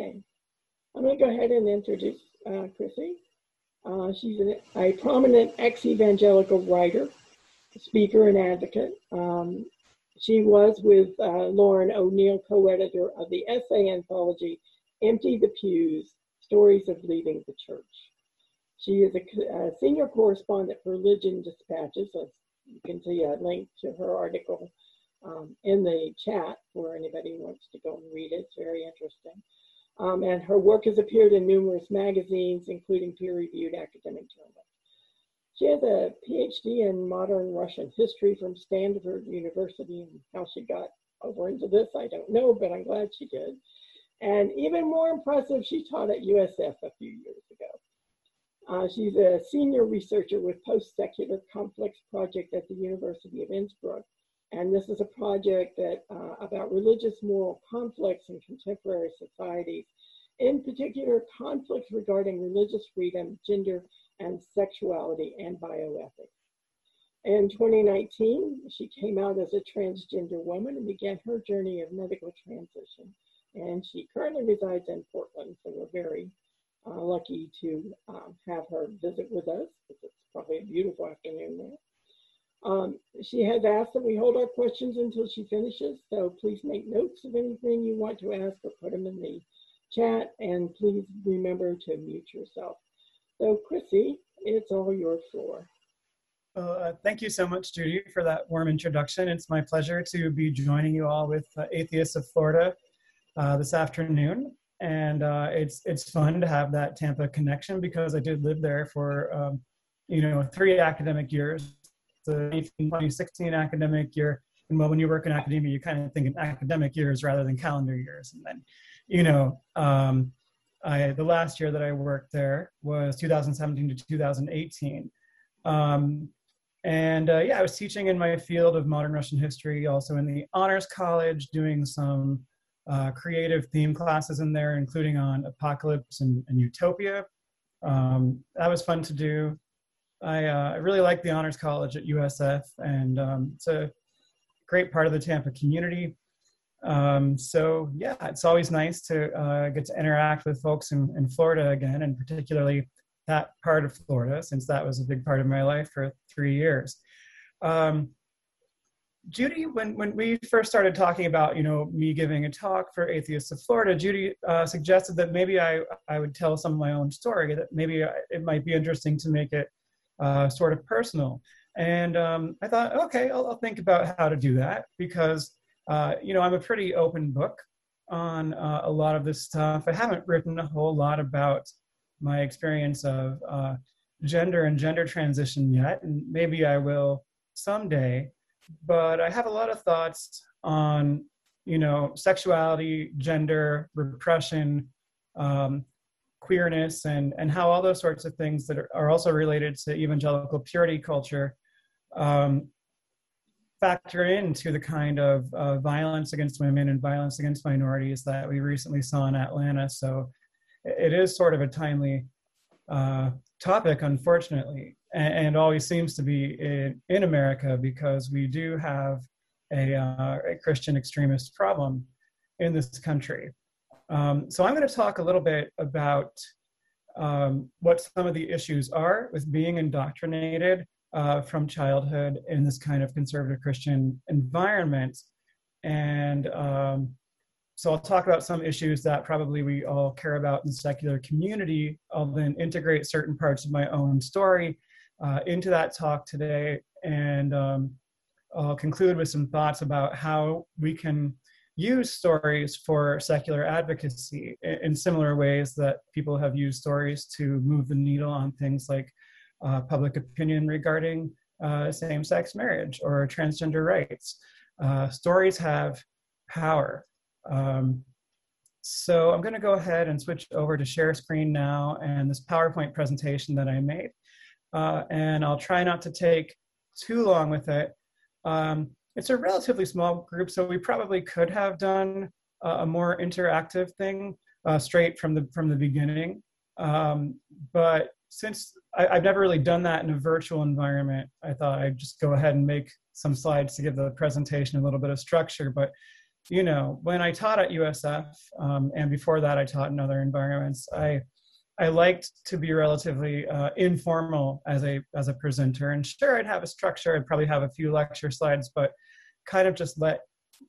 Okay, I'm going to go ahead and introduce uh, Chrissy. Uh, she's an, a prominent ex-evangelical writer, speaker, and advocate. Um, she was with uh, Lauren O'Neal, co-editor of the essay anthology "Empty the Pews: Stories of Leaving the Church." She is a, a senior correspondent for Religion Dispatches. You can see a link to her article um, in the chat for anybody who wants to go and read it. It's very interesting. Um, and her work has appeared in numerous magazines, including peer-reviewed academic journals. She has a PhD in modern Russian history from Stanford University, and how she got over into this, I don't know, but I'm glad she did. And even more impressive, she taught at USF a few years ago. Uh, she's a senior researcher with Post-Secular Conflicts Project at the University of Innsbruck. And this is a project that uh, about religious moral conflicts in contemporary societies, in particular conflicts regarding religious freedom, gender, and sexuality and bioethics. In 2019, she came out as a transgender woman and began her journey of medical transition. And she currently resides in Portland, so we're very uh, lucky to um, have her visit with us. It's probably a beautiful afternoon there. Um, she has asked that we hold our questions until she finishes, so please make notes of anything you want to ask or put them in the chat, and please remember to mute yourself. So Chrissy, it's all your floor. uh, thank you so much, Judy, for that warm introduction. It's my pleasure to be joining you all with uh, Atheists of Florida uh, this afternoon and uh, it's it's fun to have that Tampa connection because I did live there for um, you know three academic years, the 2016 academic year. And well, when you work in academia, you kind of think in academic years rather than calendar years. And then, you know, um, I the last year that I worked there was 2017 to 2018. Um, and uh, yeah, I was teaching in my field of modern Russian history, also in the honors college, doing some uh, creative theme classes in there, including on apocalypse and, and utopia. Um, that was fun to do. I, uh, I really like the Honors College at USF, and um, it's a great part of the Tampa community. Um, so yeah, it's always nice to uh, get to interact with folks in, in Florida again, and particularly that part of Florida, since that was a big part of my life for three years. Um, Judy, when, when we first started talking about, you know, me giving a talk for Atheists of Florida, Judy uh, suggested that maybe I, I would tell some of my own story, that maybe it might be interesting to make it uh, sort of personal. And um, I thought, okay, I'll, I'll, think about how to do that because, uh, you know, I'm a pretty open book on uh, a lot of this stuff. I haven't written a whole lot about my experience of uh, gender and gender transition yet, and maybe I will someday but I have a lot of thoughts on, you know, sexuality, gender, repression, um, queerness, and and how all those sorts of things that are, are also related to evangelical purity culture um, factor into the kind of uh, violence against women and violence against minorities that we recently saw in Atlanta. So it is sort of a timely uh, topic, unfortunately and, and always seems to be in, in America because we do have a, uh, a Christian extremist problem in this country. Um, so I'm going to talk a little bit about um, what some of the issues are with being indoctrinated uh, from childhood in this kind of conservative Christian environment. And um, so I'll talk about some issues that probably we all care about in the secular community. I'll then integrate certain parts of my own story uh, into that talk today. And um, I'll conclude with some thoughts about how we can use stories for secular advocacy in similar ways that people have used stories to move the needle on things like uh, public opinion regarding uh, same sex marriage or transgender rights. Uh, stories have power. Um, so I'm going to go ahead and switch over to share screen now and this PowerPoint presentation that I made uh, and I'll try not to take too long with it. Um, it's a relatively small group, so we probably could have done a, a more interactive thing uh, straight from the from the beginning. Um, but since I, have never really done that in a virtual environment, I thought I'd just go ahead and make some slides to give the presentation a little bit of structure. But you know, when I taught at USF, um, and before that I taught in other environments, I I liked to be relatively uh, informal as a as a presenter. And sure, I'd have a structure. I'd probably have a few lecture slides, but kind of just let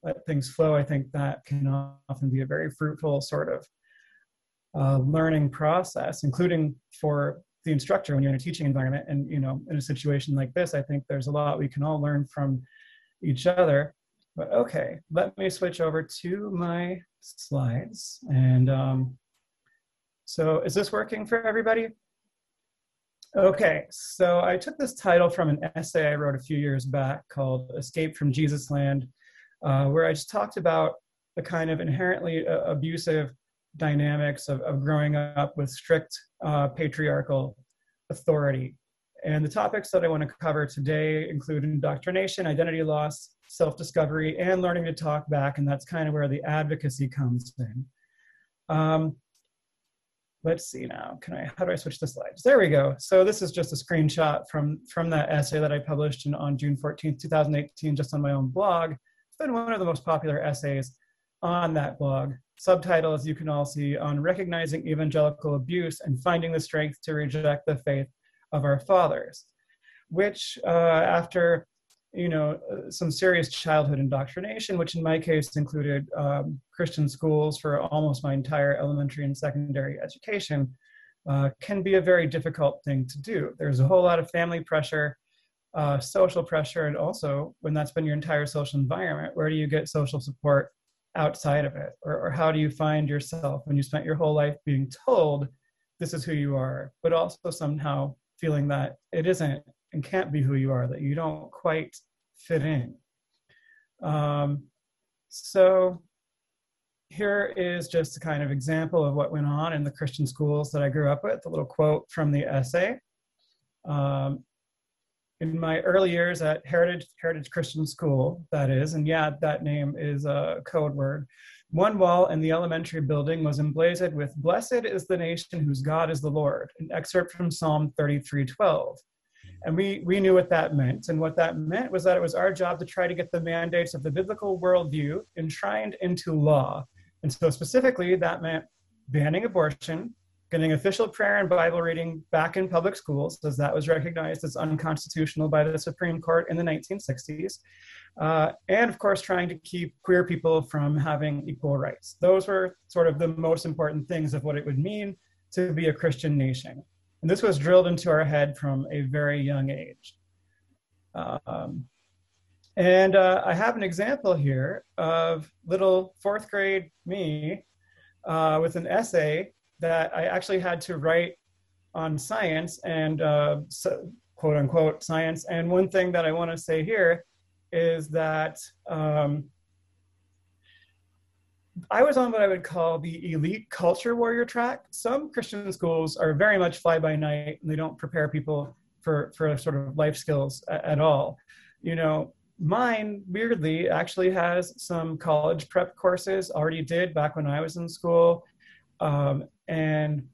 let things flow. I think that can often be a very fruitful sort of uh, learning process, including for the instructor when you're in a teaching environment. And you know, in a situation like this, I think there's a lot we can all learn from each other. But okay, let me switch over to my slides and. Um, so is this working for everybody? Okay, so I took this title from an essay I wrote a few years back called Escape from Jesus Land, uh, where I just talked about the kind of inherently uh, abusive dynamics of, of, growing up with strict uh, patriarchal authority. And the topics that I want to cover today include indoctrination, identity loss, self discovery, and learning to talk back. And that's kind of where the advocacy comes in. Um, let's see now. Can i how do i switch the slides? There we go. So this is just a screenshot from from that essay that i published in, on june 14th 2018 just on my own blog. It's been one of the most popular essays on that blog. Subtitle as you can all see on recognizing evangelical abuse and finding the strength to reject the faith of our fathers which uh, after you know, some serious childhood indoctrination, which in my case included um, Christian schools for almost my entire elementary and secondary education, uh, can be a very difficult thing to do. There's a whole lot of family pressure, uh, social pressure, and also when that's been your entire social environment, where do you get social support outside of it? Or, or how do you find yourself when you spent your whole life being told this is who you are, but also somehow feeling that it isn't and can't be who you are, that you don't quite fit in. Um, so here is just a kind of example of what went on in the Christian schools that I grew up with, a little quote from the essay. Um, in my early years at Heritage, Heritage Christian School, that is, and yeah, that name is a code word. One wall in the elementary building was emblazoned with "Blessed is the nation whose God is the Lord," an excerpt from Psalm 33:12. And we, we knew what that meant. And what that meant was that it was our job to try to get the mandates of the biblical worldview enshrined into law. And so, specifically, that meant banning abortion, getting official prayer and Bible reading back in public schools, as that was recognized as unconstitutional by the Supreme Court in the 1960s. Uh, and of course, trying to keep queer people from having equal rights. Those were sort of the most important things of what it would mean to be a Christian nation. And this was drilled into our head from a very young age. Um, and uh, I have an example here of little fourth grade me uh, with an essay that I actually had to write on science and uh, so, quote unquote science. And one thing that I want to say here is that um, I was on what I would call the elite culture warrior track. Some Christian schools are very much fly by night and they don't prepare people for, for sort of life skills at, all. You know, mine weirdly actually has some college prep courses already did back when I was in school. Um, and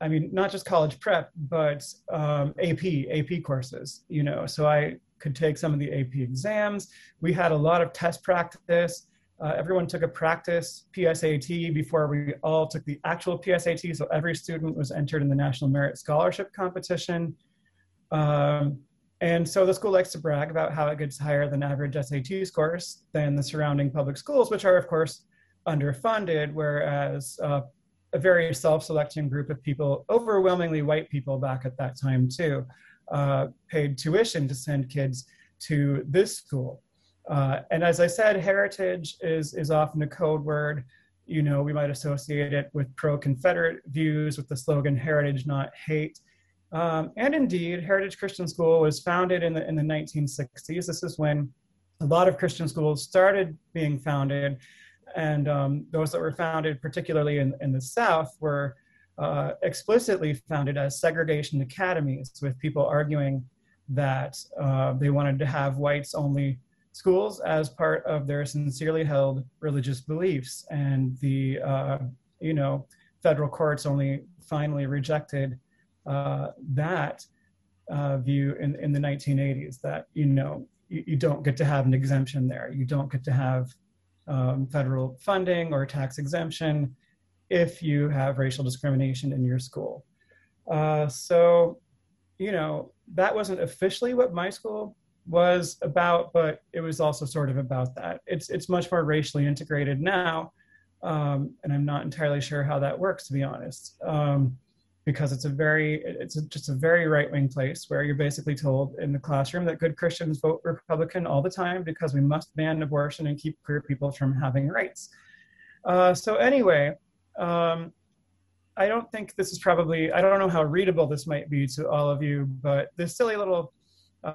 I mean, not just college prep, but um, AP, AP courses, you know, so I could take some of the AP exams. We had a lot of test practice uh, everyone took a practice PSAT before we all took the actual PSAT. So every student was entered in the National Merit Scholarship Competition. Um, and so the school likes to brag about how it gets higher than average SAT scores than the surrounding public schools, which are, of course, underfunded, whereas uh, a very self selecting group of people, overwhelmingly white people back at that time, too, uh, paid tuition to send kids to this school. Uh, and as I said, heritage is, is often a code word. You know, we might associate it with pro Confederate views with the slogan heritage, not hate. Um, and indeed, Heritage Christian School was founded in the, in the 1960s. This is when a lot of Christian schools started being founded. And um, those that were founded, particularly in, in the South, were uh, explicitly founded as segregation academies, with people arguing that uh, they wanted to have whites only schools as part of their sincerely held religious beliefs. And the, uh, you know, federal courts only finally rejected uh, that uh, view in, in the 1980s that, you know, you, you, don't get to have an exemption there. You don't get to have um, federal funding or tax exemption if you have racial discrimination in your school. Uh, so, you know, that wasn't officially what my school was about, but it was also sort of about that. It's it's much more racially integrated now, um, and I'm not entirely sure how that works, to be honest, um, because it's a very it's a, just a very right wing place where you're basically told in the classroom that good Christians vote Republican all the time because we must ban abortion and keep queer people from having rights. Uh, so anyway. Um, I don't think this is probably, I don't know how readable this might be to all of you, but this silly little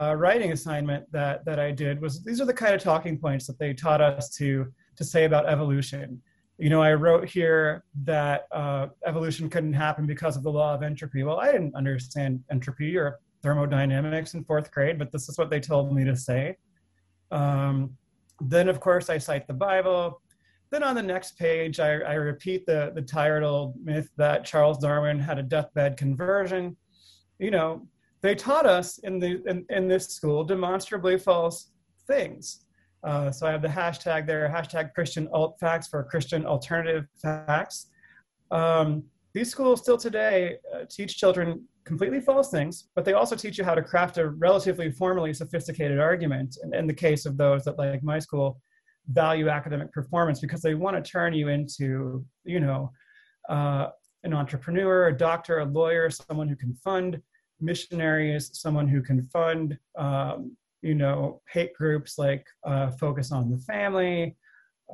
uh, writing assignment that, that I did was, these are the kind of talking points that they taught us to, to say about evolution. You know, I wrote here that uh, evolution couldn't happen because of the law of entropy. Well, I didn't understand entropy or thermodynamics in fourth grade, but this is what they told me to say. Um, then, of course, I cite the Bible. Then on the next page, I, I repeat the, the tired old myth that Charles Darwin had a deathbed conversion. You know, they taught us in, the, in, in this school demonstrably false things. Uh, so I have the hashtag there, hashtag Christian alt facts for Christian alternative facts. Um, these schools still today uh, teach children completely false things, but they also teach you how to craft a relatively formally sophisticated argument. And in the case of those that, like my school, value academic performance because they want to turn you into, you know, uh, an entrepreneur, a doctor, a lawyer, someone who can fund missionaries, someone who can fund, um, you know, hate groups like uh, Focus on the Family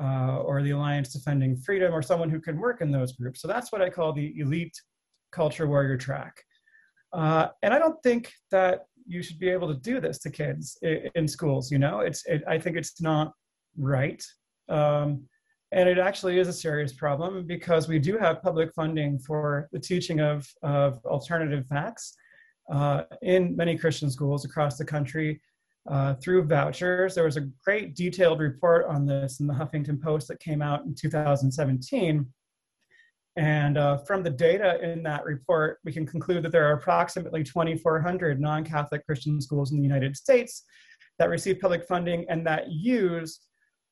uh, or the Alliance Defending Freedom, or someone who can work in those groups. So that's what I call the elite culture warrior track. Uh, and I don't think that you should be able to do this to kids in, schools. You know, it's it, I think it's not right. Um, and it actually is a serious problem because we do have public funding for the teaching of, of alternative facts uh, in many Christian schools across the country uh, through vouchers. There was a great detailed report on this in the Huffington Post that came out in 2017. And uh, from the data in that report, we can conclude that there are approximately 2,400 non Catholic Christian schools in the United States that receive public funding and that use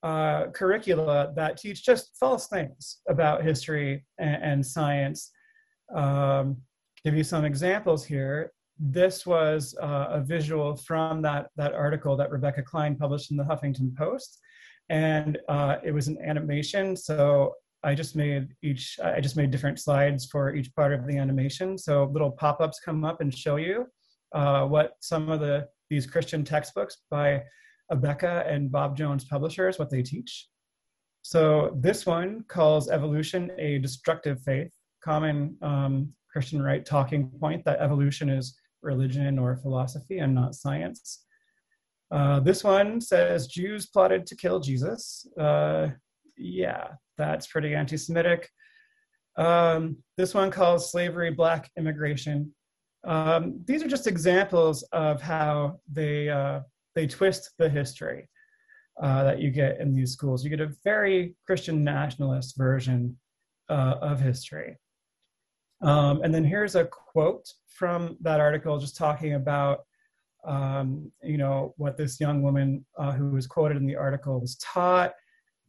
uh, curricula that teach just false things about history and, and science. Um, give you some examples here. This was uh, a visual from that, that article that Rebecca Klein published in the Huffington Post. And uh, it was an animation. So I just made each, I just made different slides for each part of the animation. So little pop-ups come up and show you uh, what some of the, these Christian textbooks by Abeka and Bob Jones Publishers, what they teach. So this one calls evolution a destructive faith, common um, Christian right talking point that evolution is religion or philosophy and not science. Uh, this one says Jews plotted to kill Jesus. Uh, yeah, that's pretty anti Semitic. Um, this one calls slavery black immigration. Um, these are just examples of how they uh, they twist the history uh, that you get in these schools. You get a very Christian nationalist version uh, of history. Um, and then here's a quote from that article just talking about um, you know what this young woman uh, who was quoted in the article was taught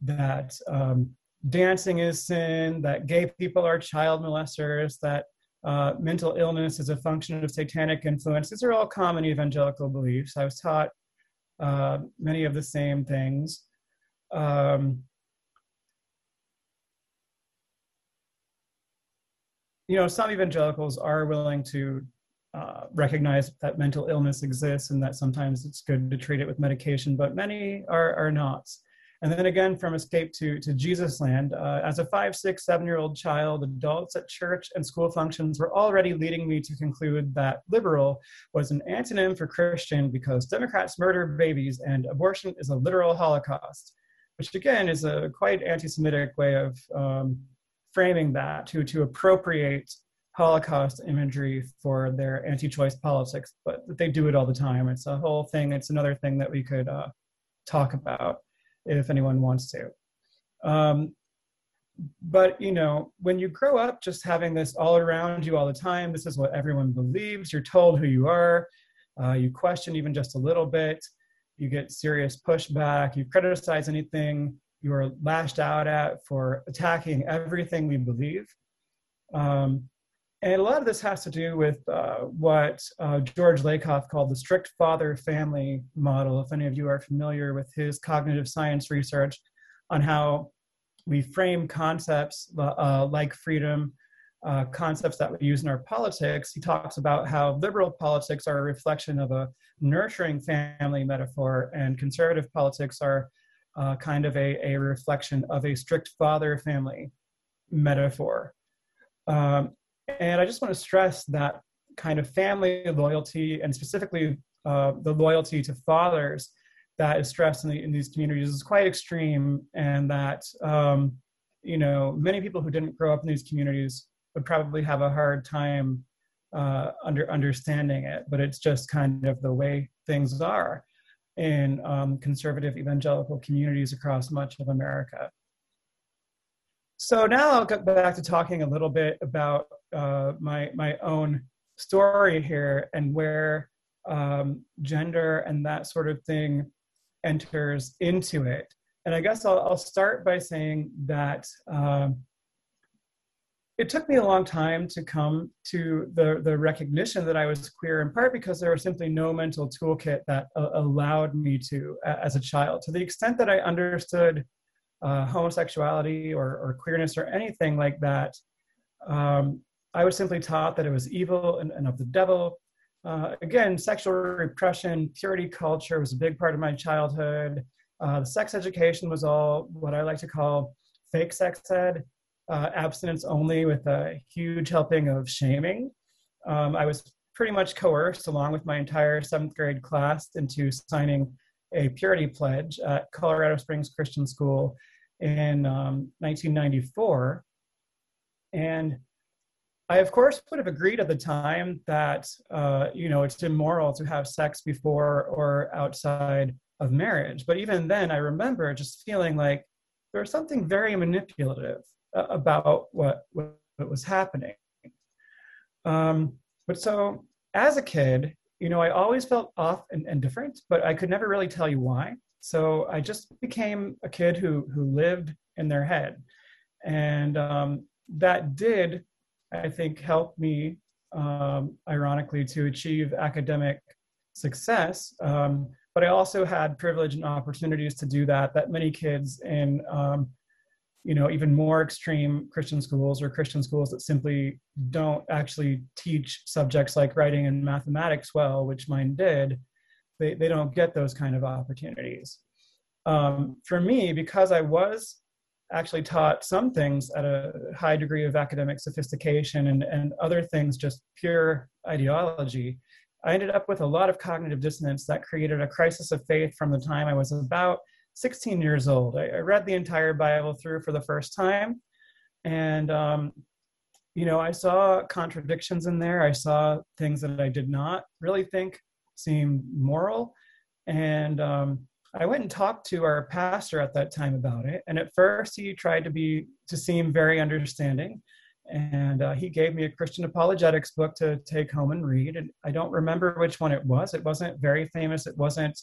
that um, dancing is sin that gay people are child molesters that uh, mental illness is a function of satanic influence these are all common evangelical beliefs i was taught uh, many of the same things. Um, you know, some evangelicals are willing to uh, recognize that mental illness exists and that sometimes it's good to treat it with medication, but many are, are not. And then again, from Escape to, to Jesus Land, uh, as a five, six, seven year old child, adults at church and school functions were already leading me to conclude that liberal was an antonym for Christian because Democrats murder babies and abortion is a literal Holocaust, which again is a quite anti Semitic way of um, framing that to, to appropriate Holocaust imagery for their anti choice politics, but they do it all the time. It's a whole thing, it's another thing that we could uh, talk about if anyone wants to. Um, but you know, when you grow up just having this all around you all the time, this is what everyone believes. You're told who you are. Uh, you question even just a little bit. You get serious pushback. You criticize anything you are lashed out at for attacking everything we believe. Um, and a lot of this has to do with uh, what uh, George Lakoff called the strict father family model. If any of you are familiar with his cognitive science research on how we frame concepts uh, like freedom, uh, concepts that we use in our politics, he talks about how liberal politics are a reflection of a nurturing family metaphor, and conservative politics are uh, kind of a, a reflection of a strict father family metaphor. Um, and I just want to stress that kind of family loyalty and specifically uh, the loyalty to fathers that is stressed in, the, in, these communities is quite extreme and that um, you know many people who didn't grow up in these communities would probably have a hard time uh, under understanding it but it's just kind of the way things are in um, conservative evangelical communities across much of america so now I'll get back to talking a little bit about uh, my my own story here and where um, gender and that sort of thing enters into it. And I guess I'll, I'll start by saying that um, it took me a long time to come to the, the recognition that I was queer, in part because there was simply no mental toolkit that uh, allowed me to as a child. To the extent that I understood uh, homosexuality or, or, queerness or anything like that. Um, I was simply taught that it was evil and, and of the devil. Uh, again, sexual repression, purity culture was a big part of my childhood. Uh, the sex education was all what I like to call fake sex ed, uh, abstinence only with a huge helping of shaming. Um, I was pretty much coerced, along with my entire seventh grade class, into signing a purity pledge at Colorado Springs Christian School in um, 1994. And I, of course, would have agreed at the time that, uh, you know, it's immoral to have sex before or outside of marriage. But even then, I remember just feeling like there was something very manipulative about what, what, was happening. Um, but so as a kid, you know, I always felt off and, and different, but I could never really tell you why. So I just became a kid who who lived in their head, and um, that did, I think, help me, um, ironically, to achieve academic success. Um, but I also had privilege and opportunities to do that that many kids in um, you know even more extreme christian schools or christian schools that simply don't actually teach subjects like writing and mathematics well which mine did they, they don't get those kind of opportunities. Um, for me, because I was actually taught some things at a high degree of academic sophistication and, and other things just pure ideology, I ended up with a lot of cognitive dissonance that created a crisis of faith from the time I was about 16 years old. I, I read the entire Bible through for the first time, and um, you know, I saw contradictions in there. I saw things that I did not really think seemed moral. And um, I went and talked to our pastor at that time about it. And at first, he tried to be to seem very understanding, and uh, he gave me a Christian apologetics book to take home and read. And I don't remember which one it was. It wasn't very famous. It wasn't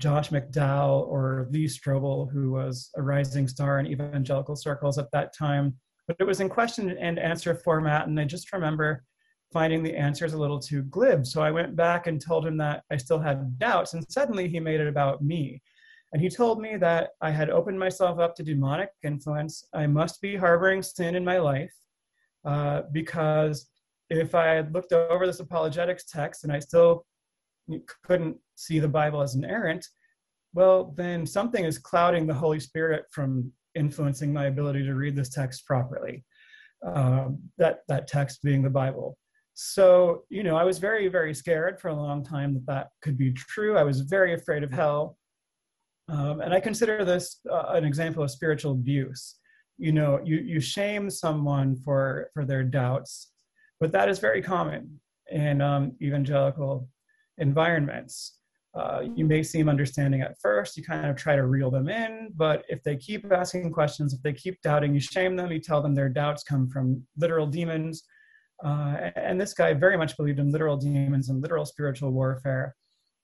Josh McDowell or Lee Strobel, who was a rising star in evangelical circles at that time. But it was in question and answer format, and I just remember finding the answers a little too glib. So I went back and told him that I still had doubts, and suddenly he made it about me. And he told me that I had opened myself up to demonic influence. I must be harboring sin in my life uh, because if I had looked over this apologetics text and I still couldn't see the Bible as inerrant, well, then something is clouding the Holy Spirit from influencing my ability to read this text properly. Um, that that text being the Bible. So, you know, I was very, very scared for a long time that that could be true. I was very afraid of hell. Um, and I consider this uh, an example of spiritual abuse. You know, you, you shame someone for, for their doubts, but that is very common in um, evangelical environments. Uh, you may seem understanding at first, you kind of try to reel them in, but if they keep asking questions, if they keep doubting, you shame them, you tell them their doubts come from literal demons uh, and this guy very much believed in literal demons and literal spiritual warfare.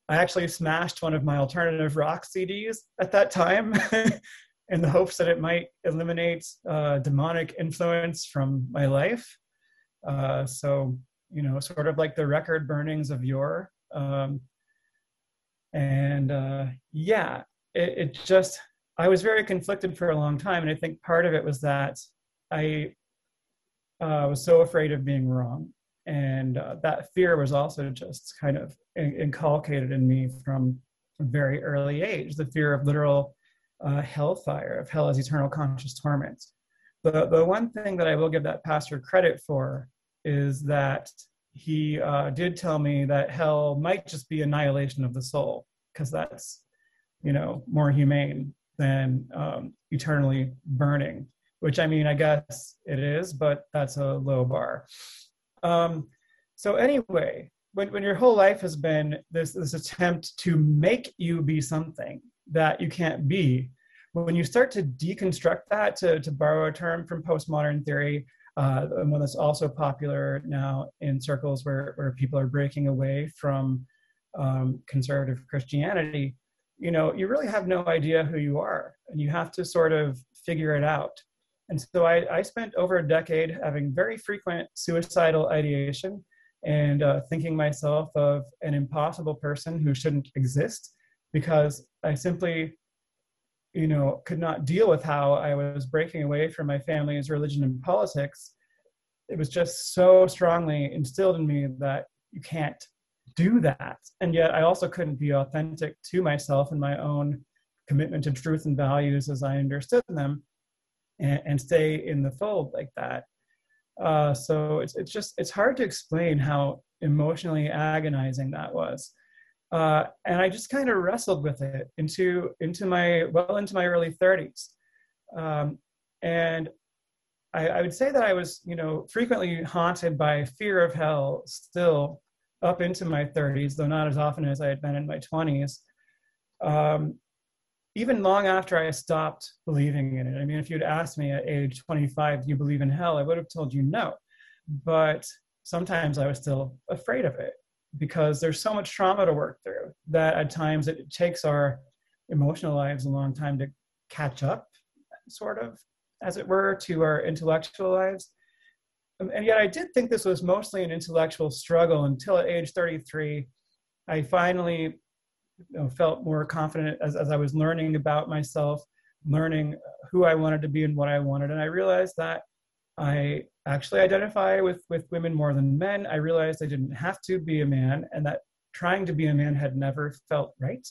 I actually smashed one of my alternative rock CDs at that time in the hopes that it might eliminate uh, demonic influence from my life. Uh, so, you know, sort of like the record burnings of yore. Um, and uh, yeah, it, it just, I was very conflicted for a long time. And I think part of it was that I uh, was so afraid of being wrong. And uh, that fear was also just kind of inculcated in me from a very early age the fear of literal uh, hellfire, of hell as eternal conscious torment. The, the one thing that I will give that pastor credit for is that he uh, did tell me that hell might just be annihilation of the soul, because that's, you know, more humane than um, eternally burning, which I mean, I guess it is, but that's a low bar. Um, so anyway, when, when your whole life has been this, this attempt to make you be something that you can't be, when you start to deconstruct that, to, to borrow a term from postmodern theory, uh, and one that's also popular now in circles where, where people are breaking away from um, conservative Christianity, you know, you really have no idea who you are, and you have to sort of figure it out. And so I, I spent over a decade having very frequent suicidal ideation and uh, thinking myself of an impossible person who shouldn't exist because I simply, you know, could not deal with how I was breaking away from my family's religion and politics. It was just so strongly instilled in me that you can't do that. And yet I also couldn't be authentic to myself and my own commitment to truth and values as I understood them and, and stay in the fold like that. Uh, so it's it's just it's hard to explain how emotionally agonizing that was. Uh, and I just kind of wrestled with it into into my well into my early 30s. Um, and I, I, would say that I was, you know, frequently haunted by fear of hell still up into my 30s, though not as often as I had been in my 20s. Um, even long after I stopped believing in it. I mean, if you'd asked me at age 25, do you believe in hell? I would have told you no. But sometimes I was still afraid of it because there's so much trauma to work through that at times it takes our emotional lives a long time to catch up, sort of, as it were, to our intellectual lives. Um, and yet I did think this was mostly an intellectual struggle until at age 33, I finally you know, felt more confident as, as I was learning about myself, learning who I wanted to be and what I wanted. And I realized that I actually identify with, with women more than men. I realized I didn't have to be a man and that trying to be a man had never felt right.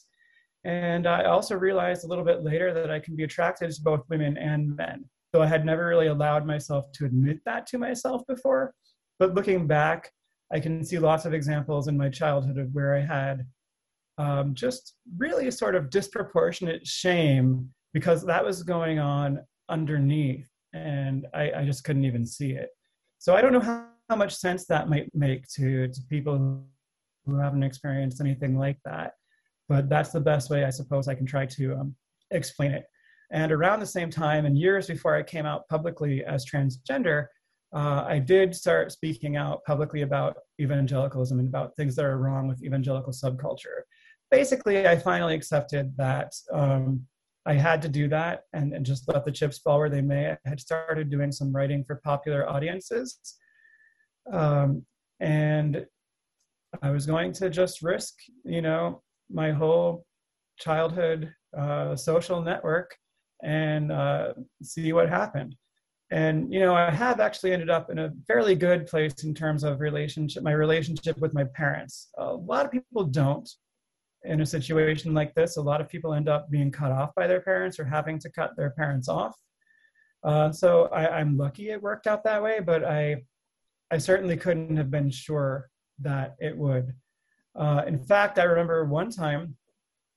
And I also realized a little bit later that I can be attracted to both women and men. So I had never really allowed myself to admit that to myself before. But looking back, I can see lots of examples in my childhood of where I had um, just really sort of disproportionate shame because that was going on underneath and I, I just couldn't even see it. So I don't know how, how much sense that might make to, to people who haven't experienced anything like that, but that's the best way I suppose I can try to um, explain it. And around the same time, and years before I came out publicly as transgender, uh, I did start speaking out publicly about evangelicalism and about things that are wrong with evangelical subculture basically, I finally accepted that um, I had to do that and, and, just let the chips fall where they may. I had started doing some writing for popular audiences. Um, and I was going to just risk, you know, my whole childhood uh, social network and uh, see what happened. And you know, I have actually ended up in a fairly good place in terms of relationship, my relationship with my parents. A lot of people don't, in a situation like this, a lot of people end up being cut off by their parents or having to cut their parents off. Uh, so I, am lucky it worked out that way, but I, I certainly couldn't have been sure that it would. Uh, in fact, I remember one time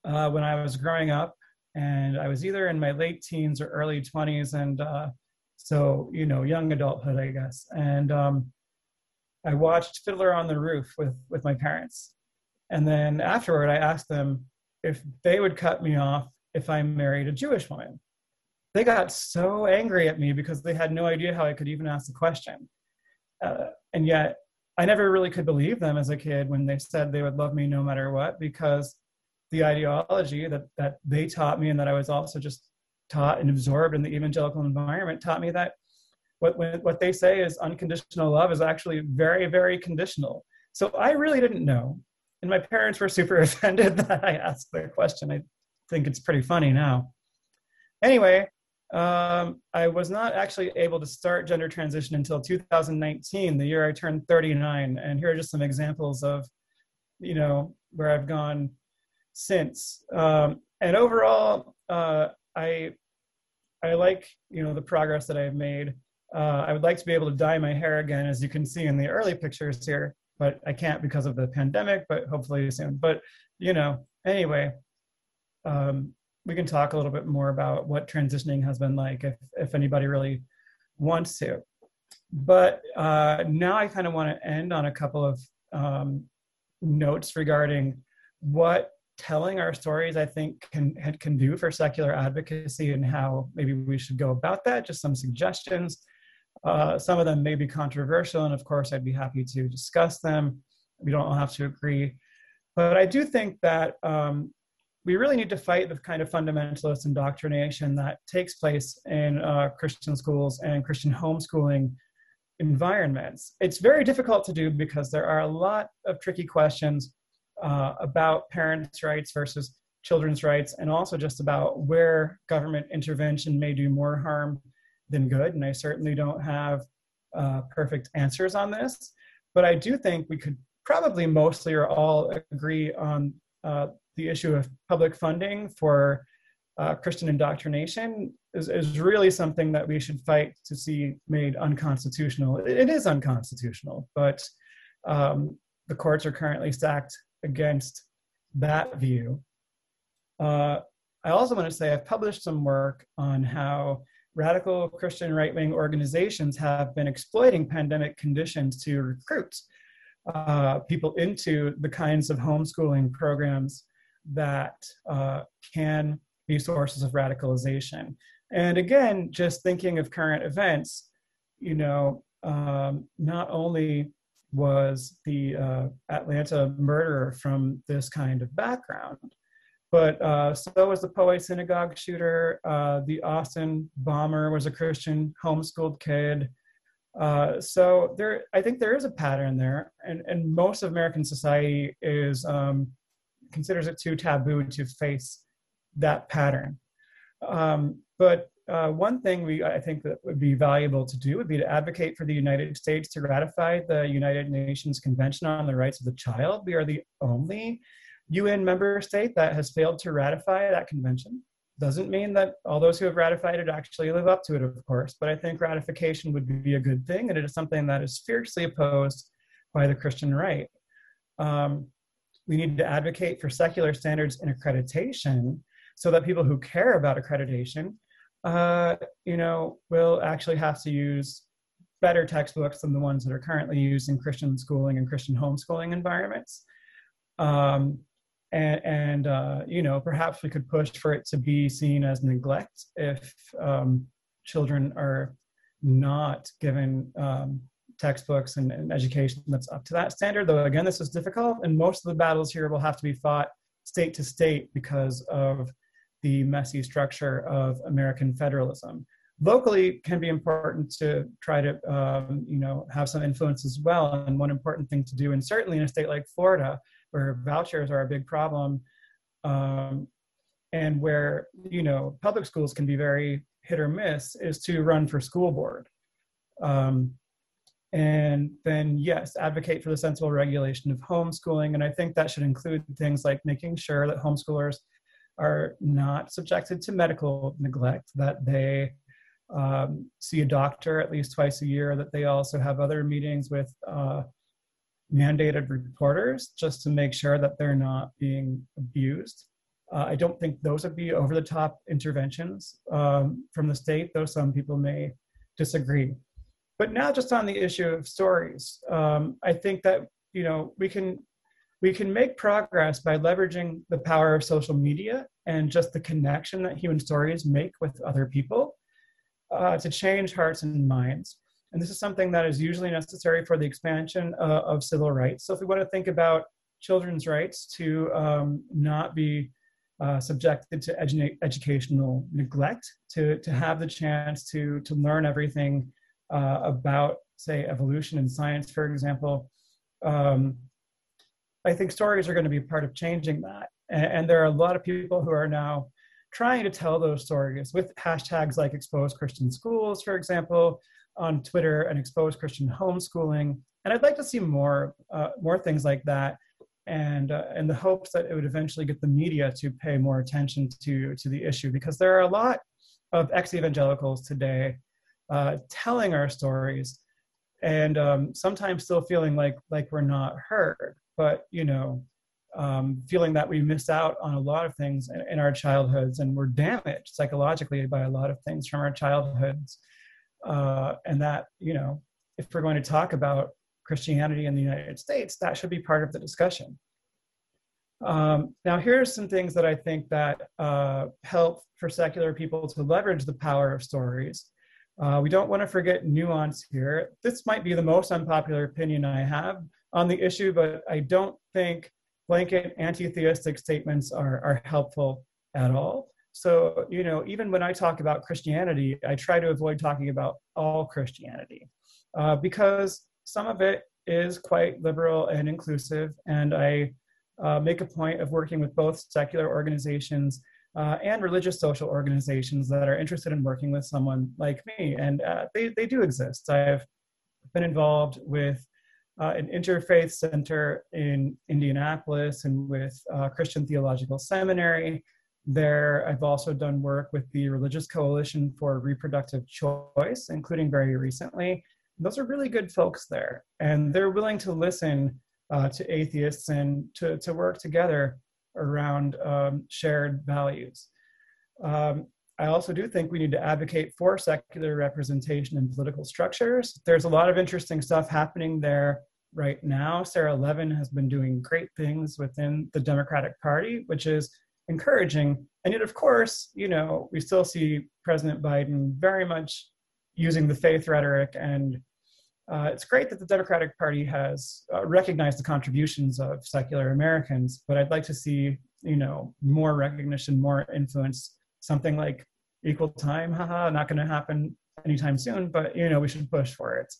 uh, when I was growing up, and I was either in my late teens or early 20s, and uh, so you know, young adulthood, I guess. And um, I watched Fiddler on the Roof with with my parents, and then afterward, I asked them if they would cut me off if I married a Jewish woman. They got so angry at me because they had no idea how I could even ask the question. Uh, and yet, I never really could believe them as a kid when they said they would love me no matter what, because the ideology that, that they taught me and that I was also just taught and absorbed in the evangelical environment taught me that what what they say is unconditional love is actually very very conditional. So I really didn't know, and my parents were super offended that I asked the question. I think it's pretty funny now. Anyway, um, I was not actually able to start gender transition until 2019, the year I turned 39. And here are just some examples of, you know, where I've gone since. Um, and overall, uh, I I like you know the progress that I've made. Uh, I would like to be able to dye my hair again, as you can see in the early pictures here, but I can't because of the pandemic. But hopefully soon. But you know, anyway, um, we can talk a little bit more about what transitioning has been like if if anybody really wants to. But uh, now I kind of want to end on a couple of um, notes regarding what telling our stories i think can can do for secular advocacy and how maybe we should go about that just some suggestions uh, some of them may be controversial and of course i'd be happy to discuss them. We don't all have to agree. But i do think that um, we really need to fight the kind of fundamentalist indoctrination that takes place in uh, christian schools and christian homeschooling environments. It's very difficult to do because there are a lot of tricky questions uh, about parents' rights versus children's rights, and also just about where government intervention may do more harm than good. And I certainly don't have uh, perfect answers on this, but I do think we could probably mostly or all agree on uh, the issue of public funding for uh, Christian indoctrination is, is really something that we should fight to see made unconstitutional. It is unconstitutional, but um, the courts are currently stacked against that view. Uh, I also want to say I've published some work on how radical Christian right wing organizations have been exploiting pandemic conditions to recruit uh, people into the kinds of homeschooling programs that uh, can be sources of radicalization. And again, just thinking of current events, you know, um, not only was the uh, Atlanta murderer from this kind of background. But uh, so was the Poway synagogue shooter. Uh, the Austin bomber was a Christian homeschooled kid. Uh, so there, I think there is a pattern there, and, and most of American society is um, considers it too taboo to face that pattern. Um, but uh, one thing we I think that would be valuable to do would be to advocate for the United States to ratify the United Nations Convention on the Rights of the Child. We are the only UN member state that has failed to ratify that convention. Doesn't mean that all those who have ratified it actually live up to it, of course, but I think ratification would be a good thing, and it is something that is fiercely opposed by the Christian right. Um, we need to advocate for secular standards in accreditation so that people who care about accreditation uh, you know, will actually have to use better textbooks than the ones that are currently used in Christian schooling and Christian homeschooling environments. Um, and, and uh, you know, perhaps we could push for it to be seen as neglect if um, children are not given um, textbooks and, and, education that's up to that standard. Though again, this is difficult, and most of the battles here will have to be fought state to state because of the messy structure of American federalism. Locally can be important to try to, um, you know, have some influence as well. And one important thing to do, and certainly in a state like Florida, where vouchers are a big problem, um, and where you know public schools can be very hit or miss, is to run for school board. Um, and then yes advocate for the sensible regulation of homeschooling and i think that should include things like making sure that homeschoolers are not subjected to medical neglect, that they um, see a doctor at least twice a year, that they also have other meetings with uh, mandated reporters just to make sure that they're not being abused. Uh, I don't think those would be over the top interventions um, from the state, though some people may disagree. But now, just on the issue of stories, um, I think that you know we can we can make progress by leveraging the power of social media and just the connection that human stories make with other people uh, to change hearts and minds. And this is something that is usually necessary for the expansion uh, of civil rights. So, if we want to think about children's rights to um, not be uh, subjected to edu- educational neglect to, to have the chance to, to learn everything uh, about, say, evolution and science, for example. Um, I think stories are going to be part of changing that. And, and, there are a lot of people who are now trying to tell those stories with hashtags like expose Christian schools, for example, on Twitter and expose Christian homeschooling. And I'd like to see more, uh, more things like that. And uh, in the hopes that it would eventually get the media to pay more attention to to the issue because there are a lot of ex-evangelicals today uh, telling our stories and um, sometimes still feeling like like we're not heard. But you know um, feeling that we miss out on a lot of things in, in, our childhoods and we're damaged psychologically by a lot of things from our childhoods uh, and that you know if we're going to talk about Christianity in the United States, that should be part of the discussion. Um, now, here are some things that I think that uh, help for secular people to leverage the power of stories. Uh, we don't want to forget nuance here. This might be the most unpopular opinion I have on the issue, but I don't think blanket anti-theistic statements are, are helpful at all. So, you know, even when I talk about Christianity, I try to avoid talking about all Christianity uh, because some of it is quite liberal and inclusive, and I uh, make a point of working with both secular organizations uh, and religious social organizations that are interested in working with someone like me, and uh, they, they do exist. I've been involved with uh, an interfaith center in Indianapolis and with uh, Christian Theological Seminary. There, I've also done work with the Religious Coalition for Reproductive Choice, including very recently, those are really good folks there, and they're willing to listen uh, to atheists and to, to work together around um, shared values. Um, I also do think we need to advocate for secular representation in political structures. There's a lot of interesting stuff happening there right now. Sarah Levin has been doing great things within the Democratic Party, which is encouraging. And yet, of course, you know, we still see President Biden very much using the faith rhetoric and uh, it's great that the Democratic Party has uh, recognized the contributions of secular Americans, but I'd like to see, you know, more recognition, more influence. Something like equal time, haha, not going to happen anytime soon, but you know, we should push for it.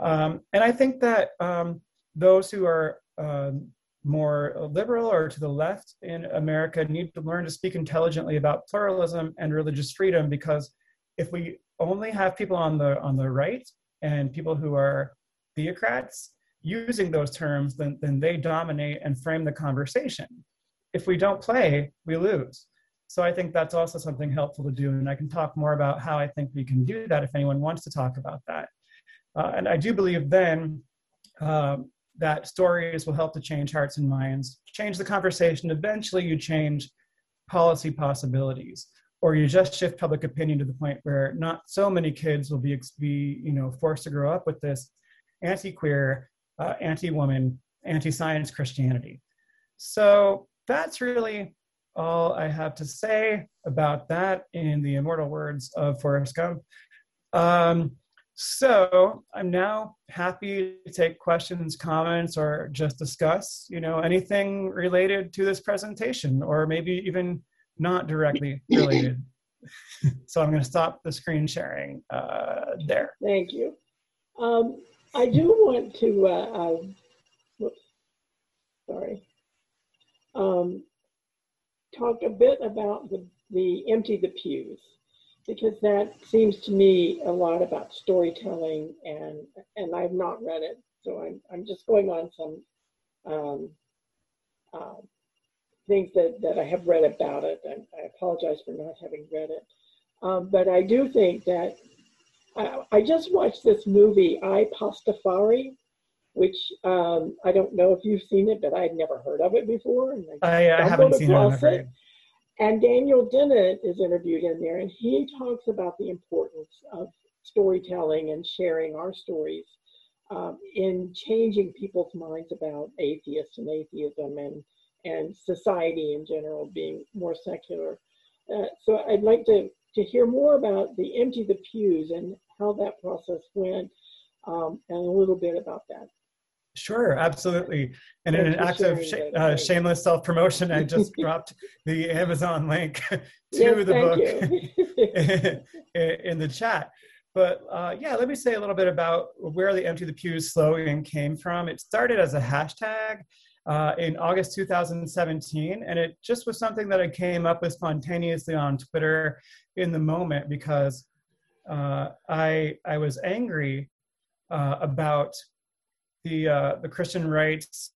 Um, and I think that um, those who are um, more liberal or to the left in America need to learn to speak intelligently about pluralism and religious freedom because if we only have people on the on the right and people who are theocrats using those terms, then, then they dominate and frame the conversation. If we don't play, we lose. So I think that's also something helpful to do. And I can talk more about how I think we can do that if anyone wants to talk about that. Uh, and I do believe then um, that stories will help to change hearts and minds, change the conversation. Eventually, you change policy possibilities or you just shift public opinion to the point where not so many kids will be, be you know, forced to grow up with this anti-queer, uh, anti-woman, anti-science Christianity. So that's really all I have to say about that in the immortal words of Forrest Gump. Um, so I'm now happy to take questions, comments, or just discuss, you know, anything related to this presentation, or maybe even not directly related. so I'm going to stop the screen sharing uh, there. Thank you. Um, I do want to, uh, uh, sorry, um, talk a bit about the, the Empty the Pews, because that seems to me a lot about storytelling, and, and I've not read it. So I'm, I'm just going on some um, uh, things that, that I have read about it, and I apologize for not having read it. Um, but I do think that I, I, just watched this movie, I Pastafari, which um, I don't know if you've seen it, but I had never heard of it before. And I, I haven't seen it. it. And Daniel Dennett is interviewed in there, and he talks about the importance of storytelling and sharing our stories um, in changing people's minds about atheists and atheism and and society in general being more secular. Uh, so I'd like to, to hear more about the Empty the Pews and how that process went um, and a little bit about that. Sure, absolutely. And in an act of sh- uh, shameless self promotion, I just dropped the Amazon link to yes, the book in the chat. But uh, yeah, let me say a little bit about where the Empty the Pews slogan came from. It started as a hashtag uh, in August 2017, and it just was something that I came up with spontaneously on Twitter in the moment because uh, I I was angry uh, about the uh, the Christian rights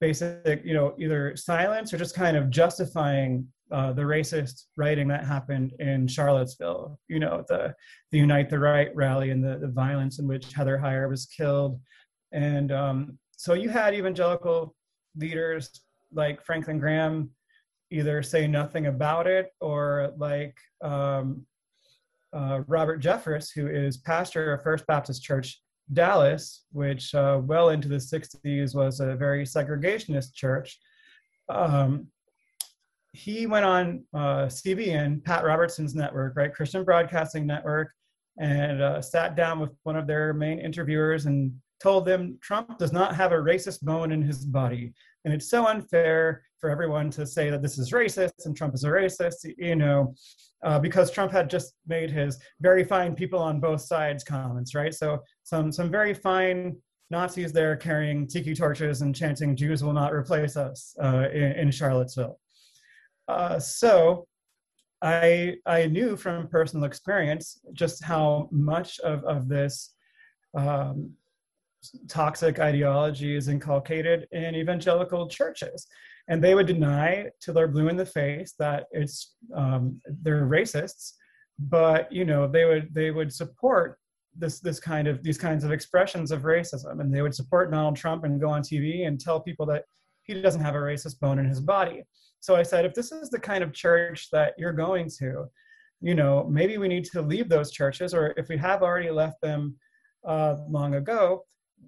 basic, you know, either silence or just kind of justifying uh, the racist writing that happened in Charlottesville. You know, the the Unite the Right rally and the, the violence in which Heather Heyer was killed, and um, so you had evangelical leaders like Franklin Graham either say nothing about it or like um, uh, Robert Jeffress, who is pastor of First Baptist Church Dallas, which uh, well into the 60s was a very segregationist church. Um, he went on uh, CBN, Pat Robertson's network, right, Christian Broadcasting Network, and uh, sat down with one of their main interviewers and told them Trump does not have a racist bone in his body. And it's so unfair for everyone to say that this is racist and Trump is a racist, you know, uh, because Trump had just made his very fine people on both sides comments, right? So some some very fine Nazis there carrying tiki torches and chanting "Jews will not replace us" uh, in, in, Charlottesville. Uh, so I I knew from personal experience just how much of of this um, toxic ideology is inculcated in evangelical churches. And they would deny till they're blue in the face that it's um, they're racists but you know they would they would support this this kind of these kinds of expressions of racism. And they would support donald trump and go on tv and tell people that he doesn't have a racist bone in his body. So i said if this is the kind of church that you're going to you know maybe we need to leave those churches or if we have already left them uh, long ago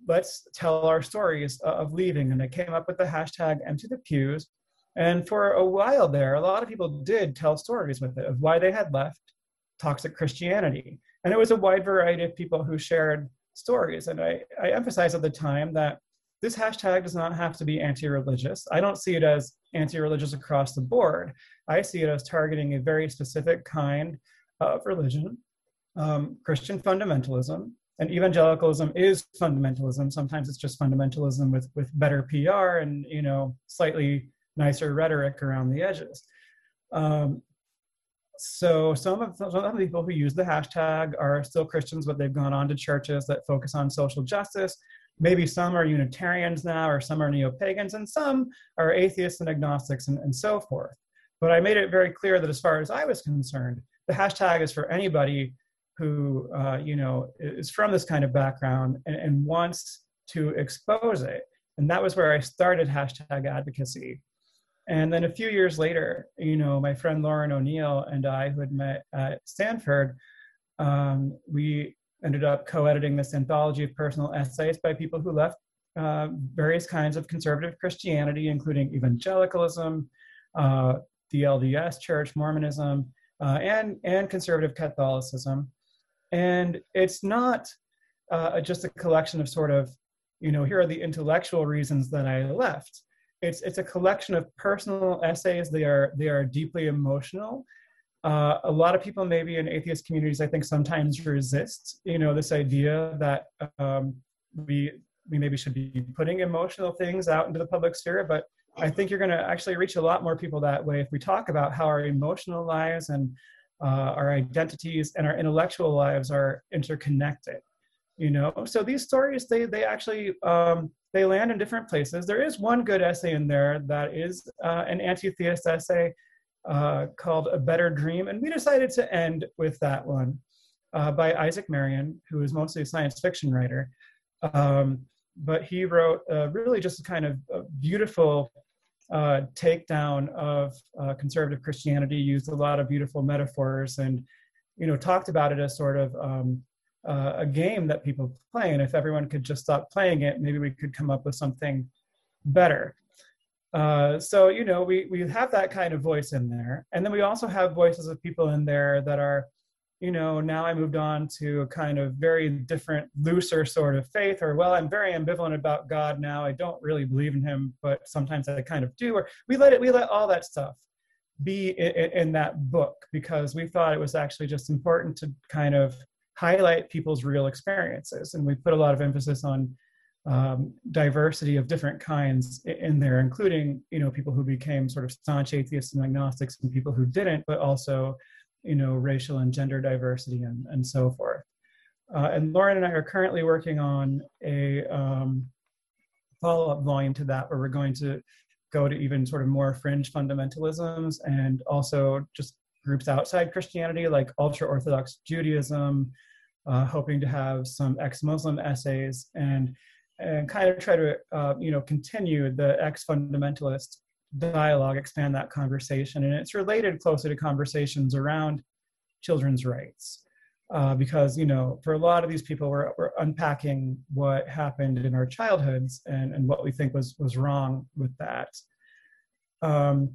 let's tell our stories of leaving. And I came up with the hashtag empty the pews. And for a while there, a lot of people did tell stories with it of why they had left toxic Christianity. And it was a wide variety of people who shared stories. And I, I emphasized at the time that this hashtag does not have to be anti religious. I don't see it as anti religious across the board. I see it as targeting a very specific kind of religion, um, Christian fundamentalism, and evangelicalism is fundamentalism. Sometimes it's just fundamentalism with with better PR and you know slightly nicer rhetoric around the edges. Um, so some of, some of the people who use the hashtag are still Christians, but they've gone on to churches that focus on social justice. Maybe some are Unitarians now, or some are neo-pagans, and some are atheists and agnostics and, and so forth. But I made it very clear that as far as I was concerned, the hashtag is for anybody who uh, you know is from this kind of background and, and, wants to expose it. And that was where i started hashtag advocacy. And then a few years later you know my friend lauren O'Neal and i who had met at stanford um, we ended up co-editing this anthology of personal essays by people who left uh, various kinds of conservative christianity including evangelicalism uh, the lds church mormonism uh, and and conservative catholicism and it's not uh, just a collection of sort of you know here are the intellectual reasons that i left. It's it's a collection of personal essays. They are they are deeply emotional. Uh, a lot of people maybe in atheist communities i think sometimes resist you know this idea that um, we we maybe should be putting emotional things out into the public sphere. But i think you're going to actually reach a lot more people that way if we talk about how our emotional lives and uh, our identities and our intellectual lives are interconnected you know? So these stories they they actually um, they land in different places. There is one good essay in there that is uh, an anti-theist essay uh, called a better dream and we decided to end with that one uh, by isaac marion who is mostly a science fiction writer. Um, but he wrote really just a kind of beautiful uh, takedown of uh, conservative Christianity, used a lot of beautiful metaphors, and you know talked about it as sort of um, uh, a game that people play. And if everyone could just stop playing it, maybe we could come up with something better. Uh, so you know we we have that kind of voice in there, and then we also have voices of people in there that are you know, now I moved on to a kind of very different, looser sort of faith, or well, I'm very ambivalent about God now. I don't really believe in Him, but sometimes I kind of do. Or we let it, we let all that stuff be in, in that book because we thought it was actually just important to kind of highlight people's real experiences, and we put a lot of emphasis on um, diversity of different kinds in there, including you know people who became sort of staunch atheists and agnostics and people who didn't, but also you know, racial and gender diversity and, and so forth. Uh, and Lauren and I are currently working on a um, follow-up volume to that where we're going to go to even sort of more fringe fundamentalisms and also just groups outside Christianity like ultra-Orthodox Judaism, uh, hoping to have some ex-Muslim essays and and kind of try to uh, you know continue the ex-fundamentalist dialogue, expand that conversation. And it's related closely to conversations around children's rights. Uh, because, you know, for a lot of these people, we're, we're unpacking what happened in our childhoods and, and what we think was, was wrong with that. Um,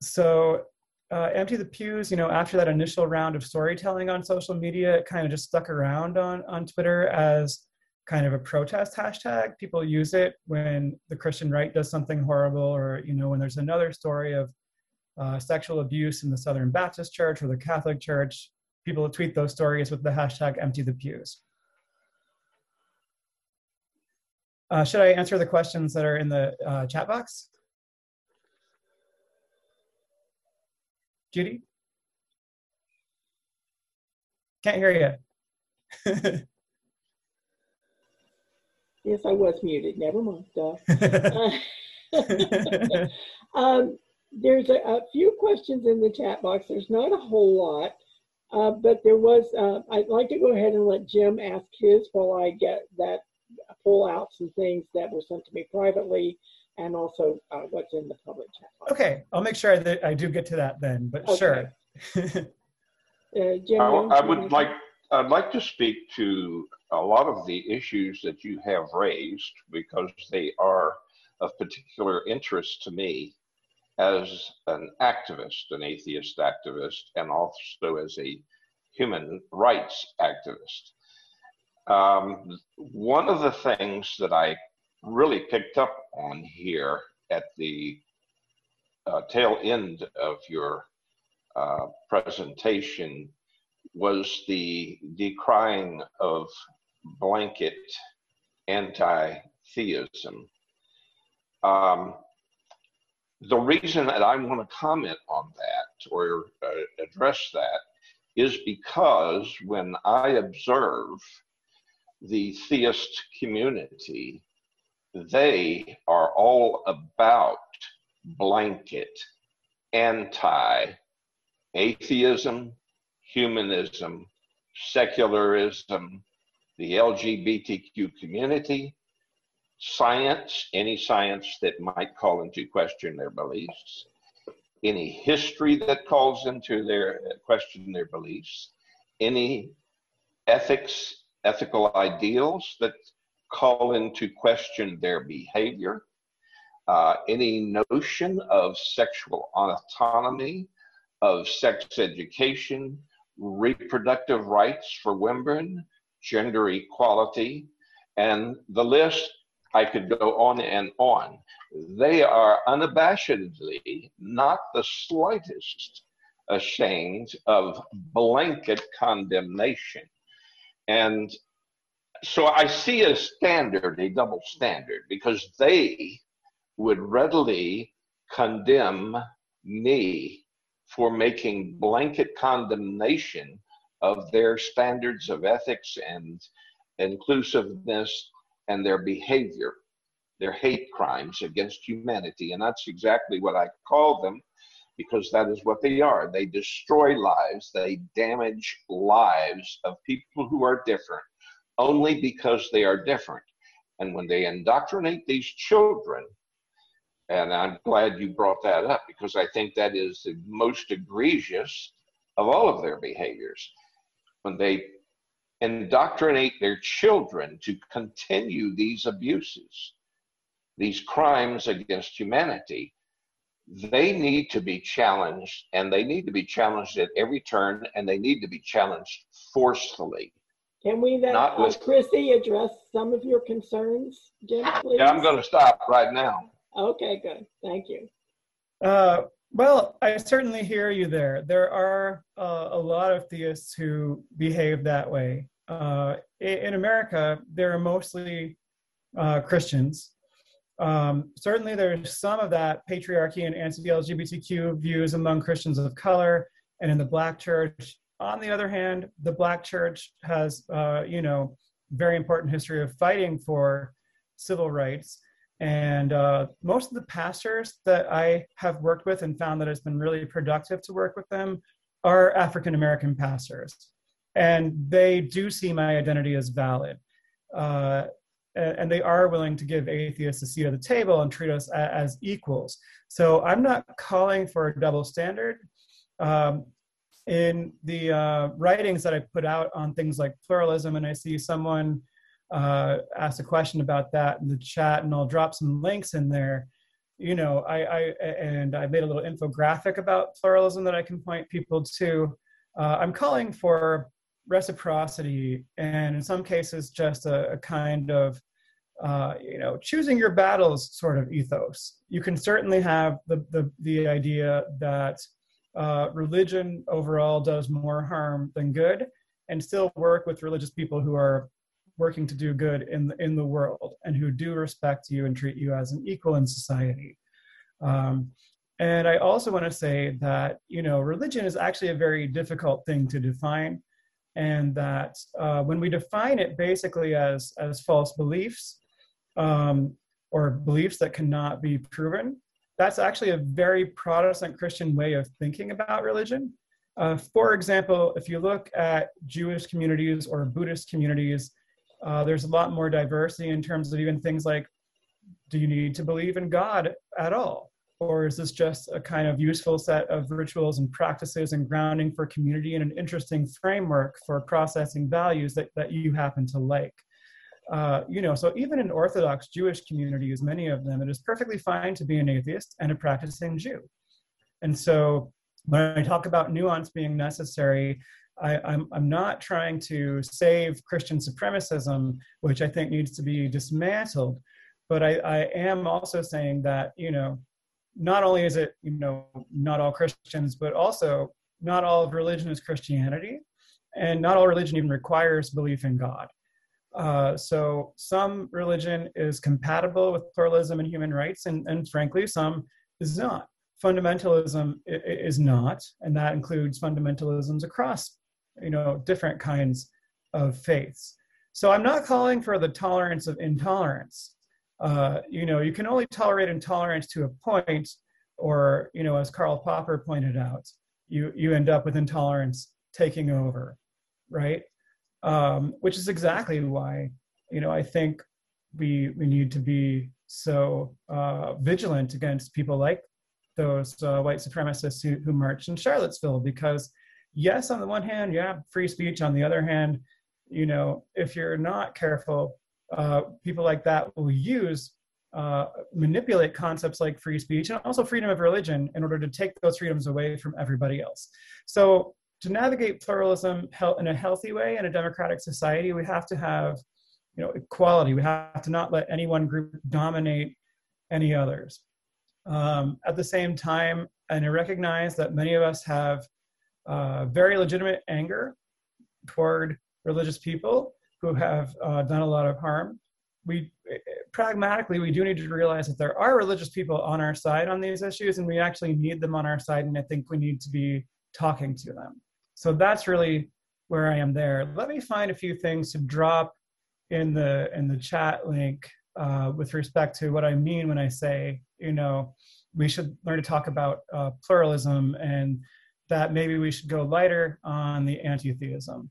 so uh, Empty the Pews, you know, after that initial round of storytelling on social media, it kind of just stuck around on, on Twitter as kind of a protest hashtag. People use it when the Christian right does something horrible, or you know, when there's another story of uh, sexual abuse in the Southern Baptist Church or the Catholic Church. People tweet those stories with the hashtag empty the pews. Uh, should I answer the questions that are in the uh, chat box? Judy? Can't hear you. Yes, I was muted. Never mind. um, there's a, a, few questions in the chat box. There's not a whole lot, uh, but there was. Uh, I'd like to go ahead and let Jim ask his while I get that pull out some things that were sent to me privately and also uh, what's in the public chat box. Okay, I'll make sure that I do get to that then. But okay. sure. Uh, Jim, I, I would like. I'd like to speak to a lot of the issues that you have raised because they are of particular interest to me as an activist, an atheist activist, and also as a human rights activist. Um, one of the things that I really picked up on here at the uh, tail end of your uh, presentation was the decrying of blanket anti-theism. Um, the reason that I want to comment on that or uh, address that is because when I observe the theist community, they are all about blanket anti atheism, humanism, secularism, the LGBTQ community, science, any science that might call into question their beliefs, any history that calls into their question their beliefs, any ethics, ethical ideals that call into question their behavior, uh, any notion of sexual autonomy, of sex education, reproductive rights for women, gender equality, and the list, I could go on and on. They are unabashedly not the slightest ashamed of blanket condemnation. And so I see a standard, a double standard, because they would readily condemn me for making blanket condemnation of their standards of ethics and inclusiveness and their behavior, their hate crimes against humanity. And that's exactly what I call them because that is what they are. They destroy lives, they damage lives of people who are different only because they are different. And when they indoctrinate these children, and I'm glad you brought that up because I think that is the most egregious of all of their behaviors when they indoctrinate their children to continue these abuses, these crimes against humanity, they need to be challenged and they need to be challenged at every turn and they need to be challenged forcefully. Can we then, Not uh, with- Chrissy, address some of your concerns, Jim, please? Yeah, I'm going to stop right now. Okay, good. Thank you. Uh, well, I certainly hear you there. There are uh, a lot of theists who behave that way. Uh, in America, there are mostly uh, Christians. Um, certainly, there's some of that patriarchy and anti-LGBTQ views among Christians of color and in the Black church. On the other hand, the Black church has, uh, you know, very important history of fighting for civil rights. And uh, most of the pastors that I have worked with and found that it's been really productive to work with them are African American pastors. And they do see my identity as valid. Uh, and they are willing to give atheists a seat at the table and treat us as equals. So I'm not calling for a double standard. Um, in the uh, writings that I put out on things like pluralism, and I see someone uh, asked a question about that in the chat, and I'll drop some links in there. You know, I, I and I made a little infographic about pluralism that I can point people to. Uh, I'm calling for reciprocity, and in some cases, just a, a kind of uh, you know choosing your battles sort of ethos. You can certainly have the the, the idea that uh, religion overall does more harm than good, and still work with religious people who are working to do good in the, in the world and who do respect you and treat you as an equal in society. Um, and I also want to say that you know religion is actually a very difficult thing to define, and that uh, when we define it basically as as false beliefs um, or beliefs that cannot be proven, that's actually a very Protestant Christian way of thinking about religion. Uh, for example, if you look at Jewish communities or Buddhist communities, uh, there's a lot more diversity in terms of even things like do you need to believe in God at all? Or is this just a kind of useful set of rituals and practices and grounding for community and an interesting framework for processing values that, that you happen to like? Uh, you know, so even in Orthodox Jewish communities, many of them, it is perfectly fine to be an atheist and a practicing Jew. And so when I talk about nuance being necessary, I, I'm, I'm not trying to save Christian supremacism, which I think needs to be dismantled, but I, I am also saying that, you know, not only is it, you know, not all Christians, but also not all of religion is Christianity, and not all religion even requires belief in God. Uh, so some religion is compatible with pluralism and human rights, and, and frankly, some is not. Fundamentalism is not, and that includes fundamentalisms across, you know, different kinds of faiths. So I'm not calling for the tolerance of intolerance. Uh, you know, you can only tolerate intolerance to a point, or you know, as Karl Popper pointed out, you you end up with intolerance taking over, right? um, which is exactly why you know I think we we need to be so uh, vigilant against people like those uh, white supremacists who, who marched in Charlottesville because yes on the one hand yeah free speech on the other hand you know if you're not careful uh, people like that will use uh, manipulate concepts like free speech and also freedom of religion in order to take those freedoms away from everybody else so to navigate pluralism in a healthy way in a democratic society, we have to have, you know, equality. We have to not let any one group dominate any others. Um, at the same time, and I recognize that many of us have uh, very legitimate anger toward religious people who have uh, done a lot of harm. We pragmatically, we do need to realize that there are religious people on our side on these issues, and we actually need them on our side. And I think we need to be talking to them. So that's really where I am there. Let me find a few things to drop in the in the chat link uh, with respect to what I mean when I say, you know, we should learn to talk about uh, pluralism and that maybe we should go lighter on the anti-theism.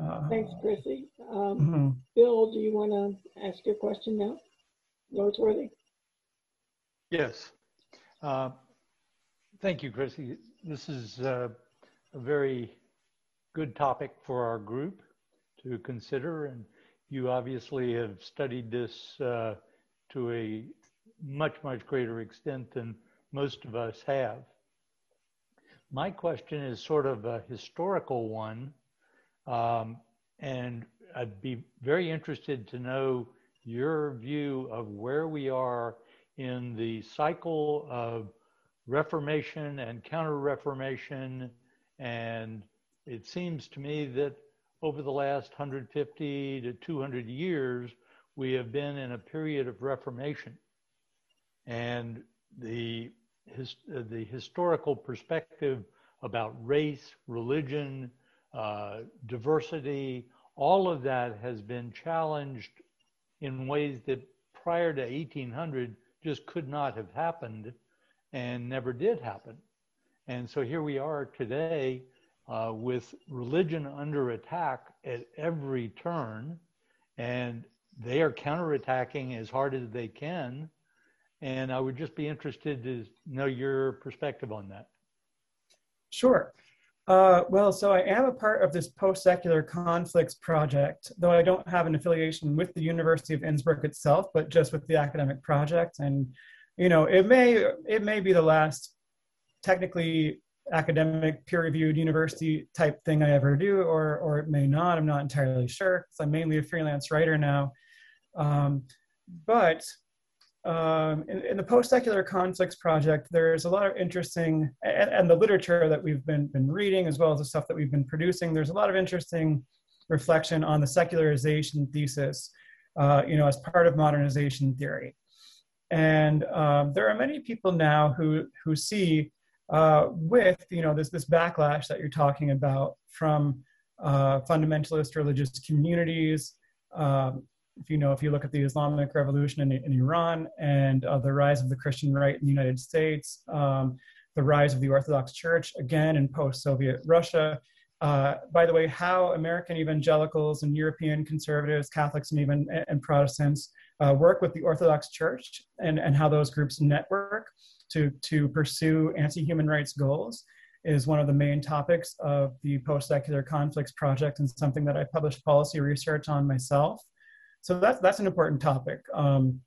Uh, Thanks, Chrissy. Um, mhm. Bill, do you want to ask your question now? Noteworthy? Yes. Uh, Thank you, Chrissy. This is uh, a very good topic for our group to consider, and you obviously have studied this uh, to a much, much greater extent than most of us have. My question is sort of a historical one, um, and I'd be very interested to know your view of where we are in the cycle of Reformation and Counter Reformation. And it seems to me that over the last 150 to 200 years, we have been in a period of Reformation. And the, his, the historical perspective about race, religion, uh, diversity, all of that has been challenged in ways that prior to 1800 just could not have happened and never did happen. And so here we are today uh, with religion under attack at every turn, and they are counterattacking as hard as they can. And I would just be interested to know your perspective on that. Sure. Uh, well, so I am a part of this post-secular conflicts project, though I don't have an affiliation with the University of Innsbruck itself, but just with the academic project. And, you know, it may it may be the last technically academic peer-reviewed university type thing I ever do, or or it may not. I'm not entirely sure. because I'm mainly a freelance writer now. Um, but um, in, in, the post-secular conflicts project, there's a lot of interesting, and, and, the literature that we've been, been reading, as well as the stuff that we've been producing, there's a lot of interesting reflection on the secularization thesis, uh, you know, as part of modernization theory. And um, there are many people now who, who see uh, with, you know, this, this backlash that you're talking about from uh, fundamentalist religious communities, um, if you know, if you look at the Islamic Revolution in, in Iran and uh, the rise of the Christian right in the United States, um, the rise of the Orthodox Church again in post-Soviet Russia. Uh, by the way, how American evangelicals and European conservatives, Catholics, and even and Protestants uh, work with the Orthodox Church and, and how those groups network to, to pursue anti-human rights goals is one of the main topics of the post-secular conflicts project and something that I published policy research on myself. So that's that's an important topic. Um,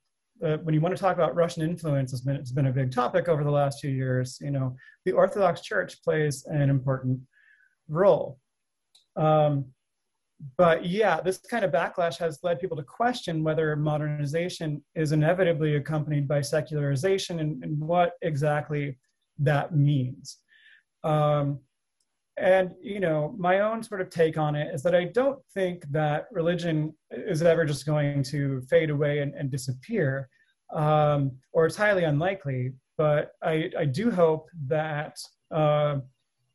uh, when you want to talk about Russian influence, it's been, it's been a big topic over the last few years. You know, the Orthodox Church plays an important role. Um, but yeah, this kind of backlash has led people to question whether modernization is inevitably accompanied by secularization and, and what exactly that means. Um, and you know my own sort of take on it is that i don't think that religion is ever just going to fade away and, and disappear um, or it's highly unlikely. But i, I do hope that uh,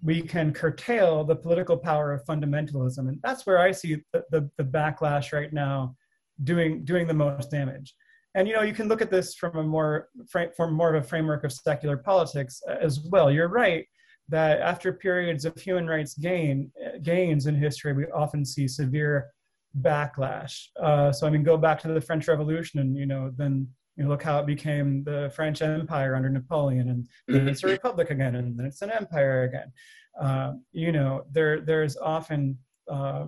we can curtail the political power of fundamentalism. And that's where i see the, the, the backlash right now doing doing the most damage. And you know you can look at this from a more from more of a framework of secular politics as well. You're right that after periods of human rights gain gains in history, we often see severe backlash. Uh, so I mean, go back to the French Revolution, and you know, then you know, look how it became the French Empire under Napoleon, and then it's a mm-hmm. republic again, and then it's an empire again. Uh, you know, there there's often uh,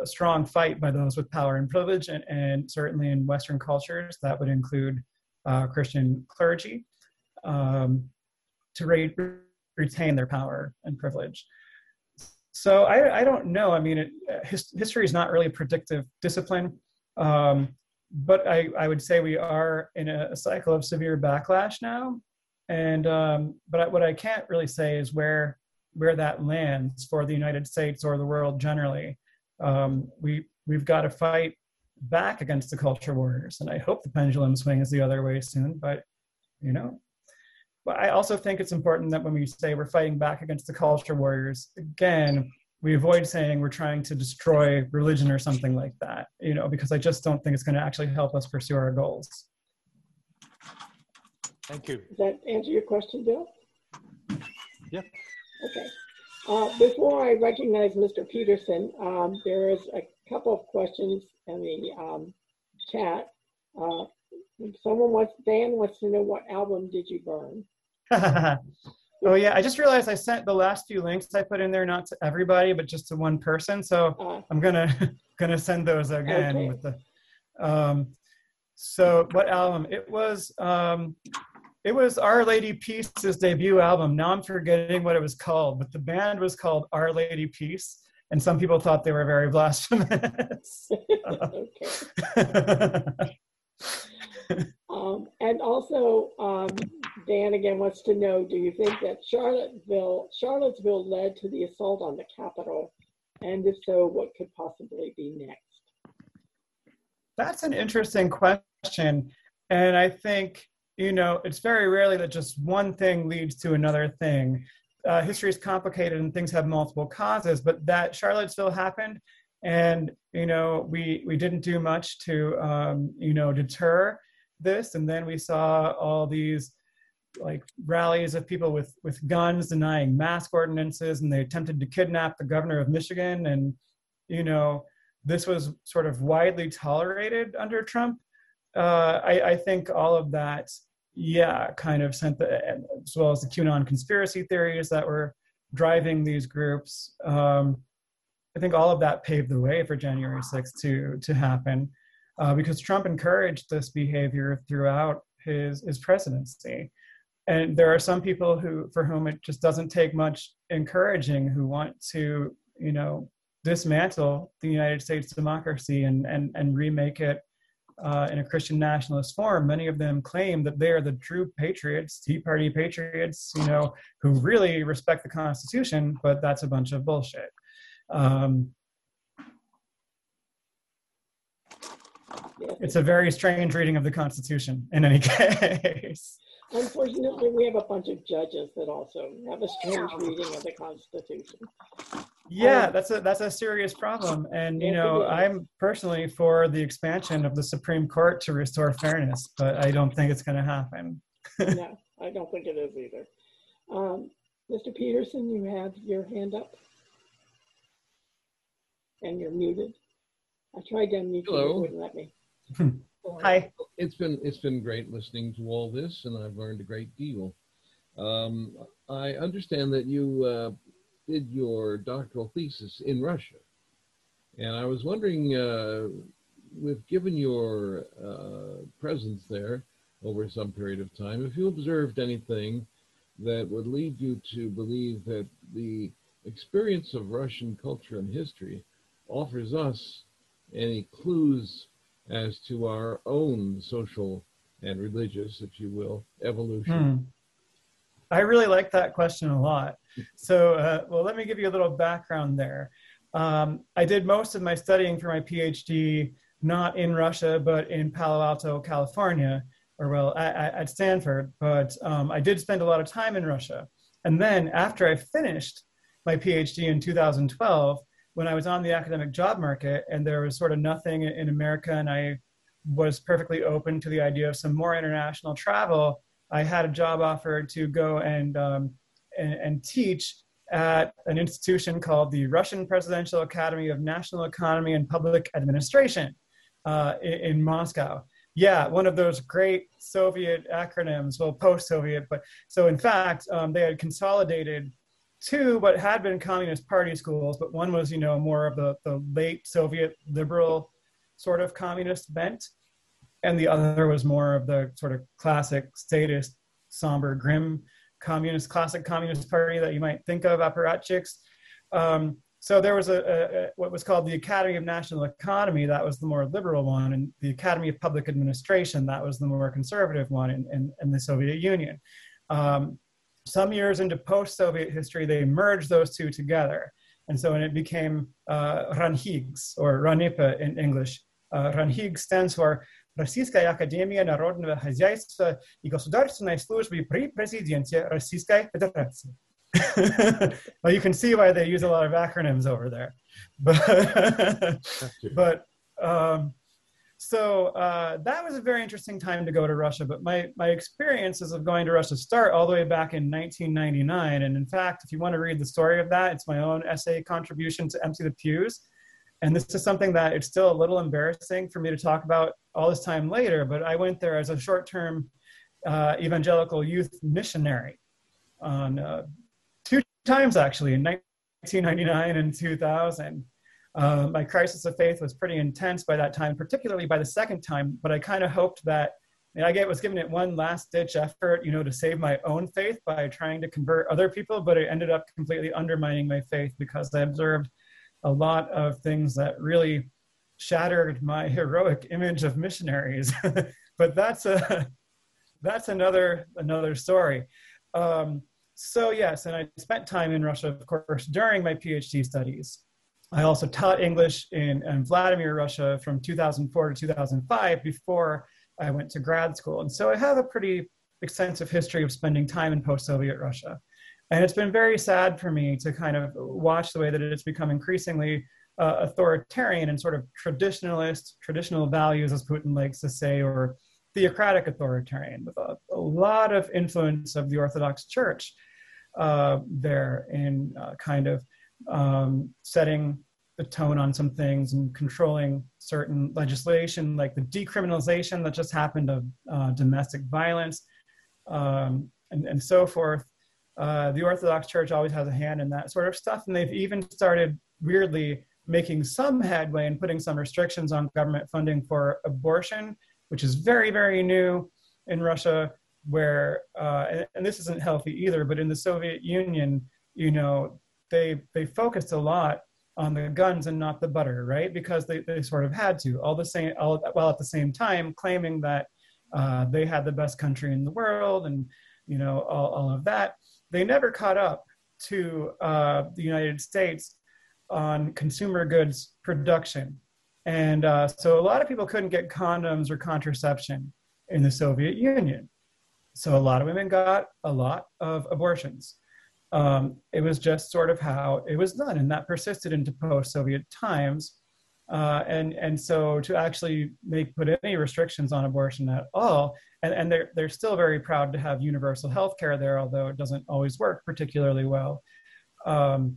a strong fight by those with power and privilege, and, and certainly in Western cultures, that would include uh, Christian clergy. Um, to raise retain their power and privilege. So I, I don't know. I mean, it, his, history is not really a predictive discipline, um, but I, I would say we are in a, a cycle of severe backlash now. And um, but what I can't really say is where where that lands for the United States or the world generally. Um, we we've got to fight back against the culture warriors, and I hope the pendulum swings the other way soon. But you know, but I also think it's important that when we say we're fighting back against the culture warriors, again, we avoid saying we're trying to destroy religion or something like that, you know, because I just don't think it's going to actually help us pursue our goals. Thank you. Does that answer your question, Bill? Yep. Okay. Uh, before I recognize Mr. Peterson, um, there is a couple of questions in the um, chat. Uh, someone wants, Dan wants to know what album did you burn? oh yeah, I just realized I sent the last few links I put in there not to everybody, but just to one person. So uh, I'm gonna gonna send those again okay. with the. Um, so what album? It was um, it was Our Lady Peace's debut album. Now I'm forgetting what it was called, but the band was called Our Lady Peace, and some people thought they were very blasphemous. um, and also, um, Dan again wants to know: Do you think that Charlottesville, Charlottesville led to the assault on the Capitol, and if so, what could possibly be next? That's an interesting question, and I think you know, it's very rarely that just one thing leads to another thing. Uh, history is complicated and things have multiple causes, but that Charlottesville happened, and you know, we we didn't do much to um, you know deter this, and then we saw all these like rallies of people with with guns denying mask ordinances, and they attempted to kidnap the governor of Michigan, and you know, this was sort of widely tolerated under Trump. Uh, I, I, think all of that yeah, kind of sent the, as well as the QAnon conspiracy theories that were driving these groups. Um, I think all of that paved the way for January 6th to to happen, uh, because Trump encouraged this behavior throughout his his presidency. And there are some people who, for whom it just doesn't take much encouraging, who want to, you know, dismantle the United States democracy and and and remake it uh, in a Christian nationalist form, many of them claim that they are the true patriots, Tea Party patriots, you know, who really respect the Constitution, but that's a bunch of bullshit. Um, it's a very strange reading of the Constitution in any case. Unfortunately, we have a bunch of judges that also have a strange reading of the Constitution. Yeah, um, that's a that's a serious problem, and you know, I'm personally for the expansion of the Supreme Court to restore fairness, but I don't think it's going to happen. no, I don't think it is either. Um, Mr. Peterson, you have your hand up, and you're muted. I tried to unmute Hello. you, it wouldn't let me. Hi. It's been it's been great listening to all this, and I've learned a great deal. Um, I understand that you uh, did your doctoral thesis in Russia, and I was wondering, uh, with given your uh, presence there over some period of time, if you observed anything that would lead you to believe that the experience of Russian culture and history offers us any clues as to our own social and religious, if you will, evolution? Hmm. I really like that question a lot. So, uh, well, let me give you a little background there. Um, I did most of my studying for my PhD not in Russia, but in Palo Alto, California, or well, at, at Stanford. But um, I did spend a lot of time in Russia. And then after I finished my PhD in 2012, when I was on the academic job market and there was sort of nothing in America and I was perfectly open to the idea of some more international travel, I had a job offer to go and, um, and, and, teach at an institution called the Russian Presidential Academy of National Economy and Public Administration uh, in, in Moscow. Yeah, one of those great Soviet acronyms, well, post Soviet, but so in fact, um, they had consolidated two what had been communist party schools, but one was, you know, more of the, the late Soviet liberal sort of communist bent, and the other was more of the sort of classic statist, somber, grim communist, classic communist party that you might think of, apparatchiks. Um, so there was a, a, what was called the Academy of National Economy, that was the more liberal one, and the Academy of Public Administration, that was the more conservative one in, in, in the Soviet Union. Um, some years into post Soviet history, they merged those two together. And so and it became uh, Ranhigs, or RANEPA in English. Uh, Ranhig stands for Российская Академия Народного Хозяйства и Государственной Службы при Президенте Российской Федерации. well, you can see why they use a lot of acronyms over there. But, but um, so uh, that was a very interesting time to go to Russia. But my, my experiences of going to Russia start all the way back in 1999. And in fact, if you want to read the story of that, it's my own essay contribution to Empty the Pews. And this is something that it's still a little embarrassing for me to talk about all this time later. But I went there as a short term uh, evangelical youth missionary on uh, two times actually in 1999 and 2000. Uh, my crisis of faith was pretty intense by that time, particularly by the second time. But I kind of hoped that I get was giving it one last ditch effort, you know, to save my own faith by trying to convert other people, but it ended up completely undermining my faith because I observed a lot of things that really shattered my heroic image of missionaries. but that's a that's another another story. Um, so yes, and I spent time in Russia, of course, during my PhD studies. I also taught English in, in Vladimir, Russia from 2004 to 2005 before I went to grad school. And so I have a pretty extensive history of spending time in post Soviet Russia. And it's been very sad for me to kind of watch the way that it's become increasingly uh, authoritarian and sort of traditionalist, traditional values, as Putin likes to say, or theocratic authoritarian, with a, a lot of influence of the Orthodox Church uh, there in uh, kind of um, setting the tone on some things and controlling certain legislation, like the decriminalization that just happened of uh, domestic violence um, and, and so forth. Uh, the Orthodox Church always has a hand in that sort of stuff, and they've even started weirdly making some headway and putting some restrictions on government funding for abortion, which is very, very new in Russia. Where uh, and, and this isn't healthy either, but in the Soviet Union, you know, they they focused a lot on the guns and not the butter, right? Because they, they sort of had to, all the same, all, while at the same time claiming that uh, they had the best country in the world and you know all, all of that. They never caught up to uh, the United States on consumer goods production, and uh, so a lot of people couldn't get condoms or contraception in the Soviet Union. So a lot of women got a lot of abortions. Um, it was just sort of how it was done, and that persisted into post-Soviet times. Uh, and and so to actually make put any restrictions on abortion at all, and, and they're they're still very proud to have universal health care there, although it doesn't always work particularly well. Um,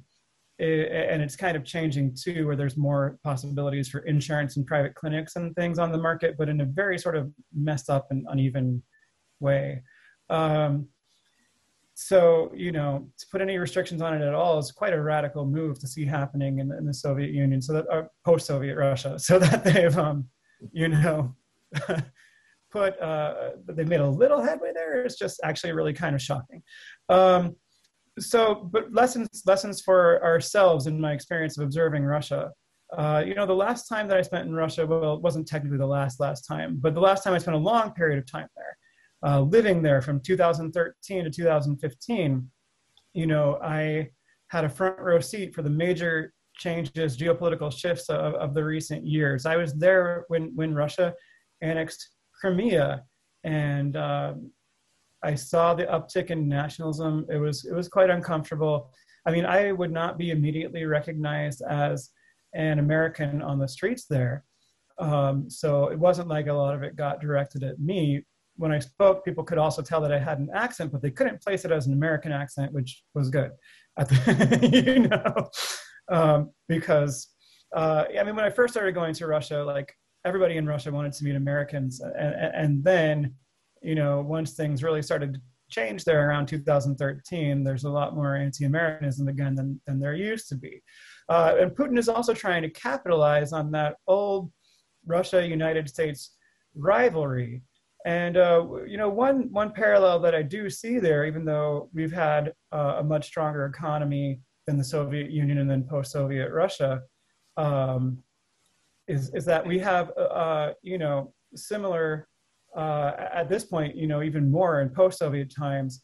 it, and it's kind of changing too, where there's more possibilities for insurance and private clinics and things on the market, but in a very sort of messed up and uneven way. Um, so you know to put any restrictions on it at all is quite a radical move to see happening in, in the soviet union so that uh, post-soviet russia so that they've um, you know put uh, they made a little headway there. It's just actually really kind of shocking. Um, so but lessons lessons for ourselves in my experience of observing russia. Uh, you know the last time that i spent in russia well it wasn't technically the last last time but the last time i spent a long period of time there uh, living there from 2013 to 2015, you know, I had a front row seat for the major changes, geopolitical shifts of, of the recent years. I was there when, when Russia annexed Crimea, and um, I saw the uptick in nationalism. It was it was quite uncomfortable. I mean, I would not be immediately recognized as an American on the streets there. Um, so it wasn't like a lot of it got directed at me, when I spoke, people could also tell that I had an accent, but they couldn't place it as an American accent, which was good, you know, um, because uh, I mean, when I first started going to Russia, like everybody in Russia wanted to meet Americans, and, and then, you know, once things really started to change there around 2013, there's a lot more anti-Americanism again than than there used to be, uh, and Putin is also trying to capitalize on that old Russia-United States rivalry and uh, you know, one one parallel that I do see there, even though we've had uh, a much stronger economy than the Soviet Union and then post-Soviet Russia, um, is is that we have uh, uh you know similar uh, at this point, you know, even more in post-Soviet times,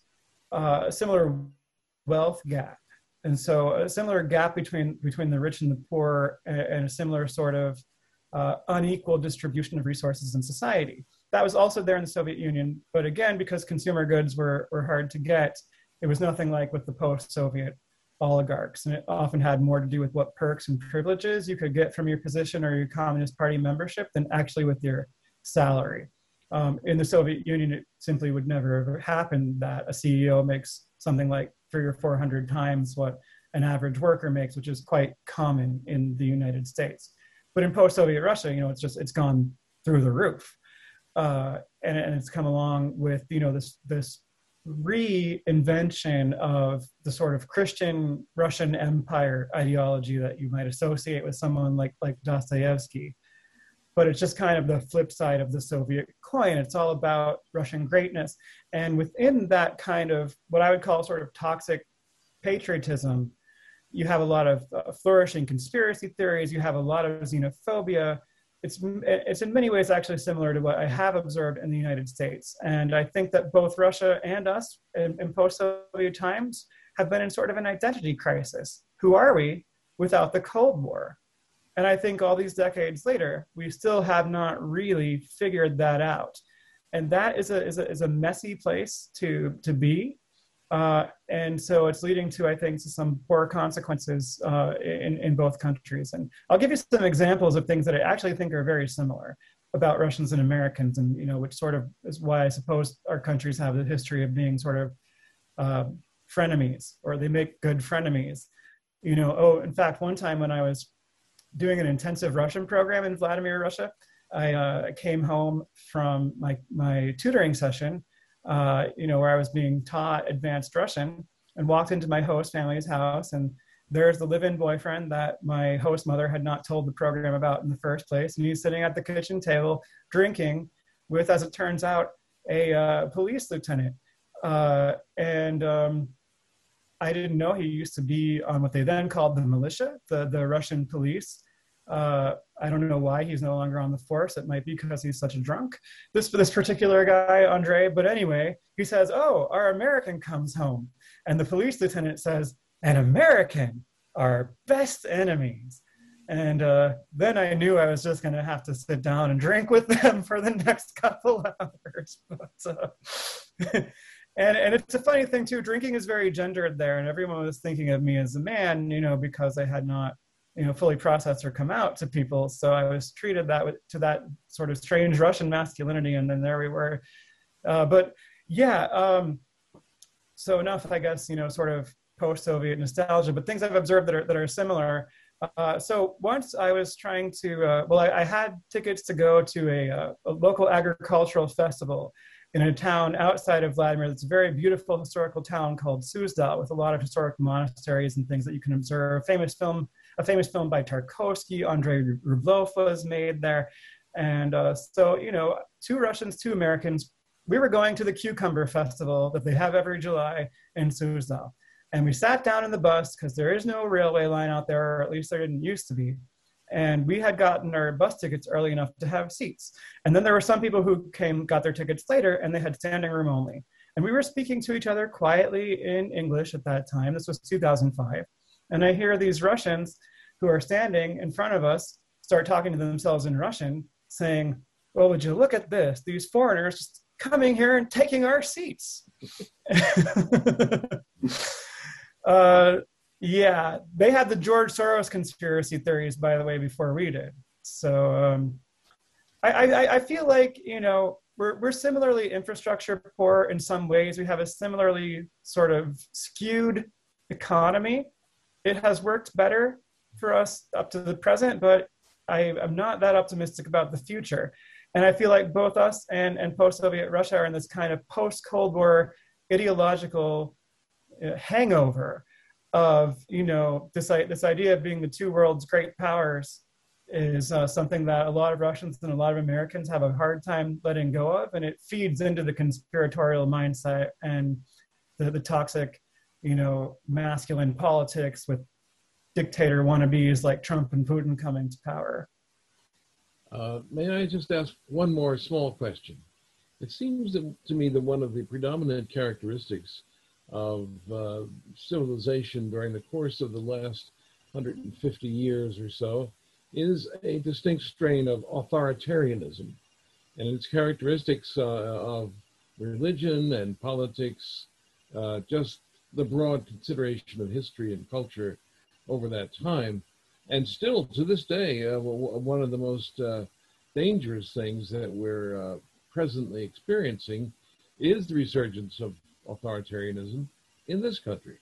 uh, a similar wealth gap, and so a similar gap between between the rich and the poor, and, and a similar sort of unequal distribution of resources in society that was also there in the Soviet Union, but again, because consumer goods were, were hard to get, it was nothing like with the post-Soviet oligarchs. And it often had more to do with what perks and privileges you could get from your position or your Communist Party membership than actually with your salary. Um, in the Soviet Union, it simply would never have happened that a CEO makes something like three or 400 times what an average worker makes, which is quite common in the United States. But in post-Soviet Russia, you know, it's just, it's gone through the roof uh, and, and it's come along with you know this this reinvention of the sort of Christian Russian Empire ideology that you might associate with someone like like Dostoevsky. but it's just kind of the flip side of the Soviet coin. It's all about Russian greatness. And within that kind of what I would call sort of toxic patriotism, you have a lot of uh, flourishing conspiracy theories, you have a lot of xenophobia. It's, it's in many ways actually similar to what I have observed in the United States. And I think that both Russia and us in, in post Soviet times have been in sort of an identity crisis. Who are we without the Cold War? And I think all these decades later, we still have not really figured that out. And that is a, is a, is a messy place to, to be. Uh, and so it's leading to, I think, to some poor consequences uh, in, in both countries. And I'll give you some examples of things that I actually think are very similar about Russians and Americans, and you know, which sort of is why I suppose our countries have the history of being sort of uh, frenemies, or they make good frenemies. You know, oh, in fact, one time when I was doing an intensive Russian program in Vladimir, Russia. I uh, came home from my, my tutoring session, uh, you know, where I was being taught advanced Russian and walked into my host family's house. And there's the live-in boyfriend that my host mother had not told the program about in the first place. And he's sitting at the kitchen table drinking with, as it turns out, a uh, police lieutenant. Uh, and um, I didn't know he used to be on what they then called the militia, the, the Russian police. Uh, I don't know why he's no longer on the force. It might be because he's such a drunk. This this particular guy, Andre. But anyway, he says, "Oh, our American comes home," and the police lieutenant says, "An American, our best enemies." And uh, then I knew I was just going to have to sit down and drink with them for the next couple hours. But, uh, and and it's a funny thing too. Drinking is very gendered there, and everyone was thinking of me as a man, you know, because I had not you know fully process or come out to people. So i was treated that with, to that sort of strange russian masculinity and then there we were. Uh, but yeah um, so enough i guess you know sort of post-soviet nostalgia but things i've observed that are, that are similar. Uh, so once i was trying to uh, well I, I, had tickets to go to a, uh, a local agricultural festival in a town outside of Vladimir. That's a very beautiful historical town called Suzdal with a lot of historic monasteries and things that you can observe. Famous film a famous film by Tarkovsky, Andrei Rublev was made there. And uh, so, you know, two Russians, two Americans, we were going to the Cucumber Festival that they have every July in Suzdal. And we sat down in the bus because there is no railway line out there, or at least there didn't used to be. And we had gotten our bus tickets early enough to have seats. And then there were some people who came, got their tickets later, and they had standing room only. And we were speaking to each other quietly in English at that time. This was 2005. And I hear these Russians who are standing in front of us start talking to themselves in Russian, saying, Well, would you look at this? These foreigners just coming here and taking our seats. uh, yeah, they had the George Soros conspiracy theories, by the way, before we did. So um, I, I, I feel like, you know, we're, we're similarly infrastructure poor in some ways. We have a similarly sort of skewed economy it has worked better for us up to the present, but I am not that optimistic about the future. And I feel like both us and, and post Soviet Russia are in this kind of post Cold War ideological uh, hangover of, you know, this, this idea of being the two world's great powers is uh, something that a lot of Russians and a lot of Americans have a hard time letting go of. And it feeds into the conspiratorial mindset and the, the toxic you know, masculine politics with dictator wannabes like Trump and Putin coming to power. Uh, may I just ask one more small question? It seems to me that one of the predominant characteristics of uh, civilization during the course of the last 150 years or so is a distinct strain of authoritarianism. And its characteristics uh, of religion and politics uh, just the broad consideration of history and culture over that time. And still to this day, uh, one of the most uh, dangerous things that we're uh, presently experiencing is the resurgence of authoritarianism in this country.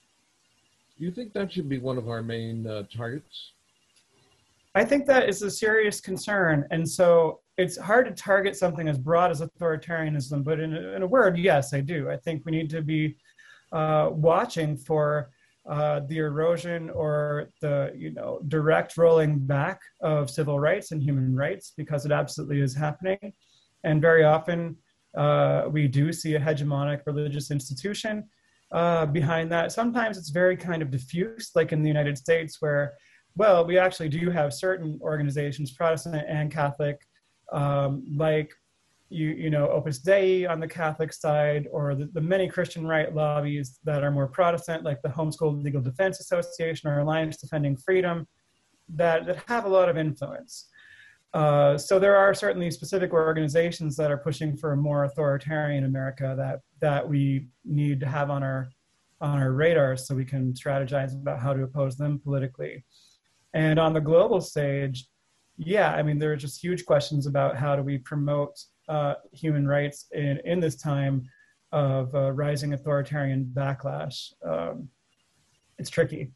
Do you think that should be one of our main uh, targets? I think that is a serious concern. And so it's hard to target something as broad as authoritarianism, but in a, in a word, yes, I do. I think we need to be uh, watching for uh, the erosion or the you know direct rolling back of civil rights and human rights because it absolutely is happening. And very often uh, we do see a hegemonic religious institution uh, behind that. Sometimes it's very kind of diffuse like in the united states where well we actually do have certain organizations protestant and catholic um, like you you know Opus Dei on the Catholic side, or the, the many Christian right lobbies that are more Protestant, like the Homeschool Legal Defense Association or Alliance Defending Freedom, that that have a lot of influence. Uh, so there are certainly specific organizations that are pushing for a more authoritarian America that that we need to have on our on our radar so we can strategize about how to oppose them politically. And on the global stage, yeah, I mean, there are just huge questions about how do we promote human rights in, in this time of uh, rising authoritarian backlash. Um, it's tricky.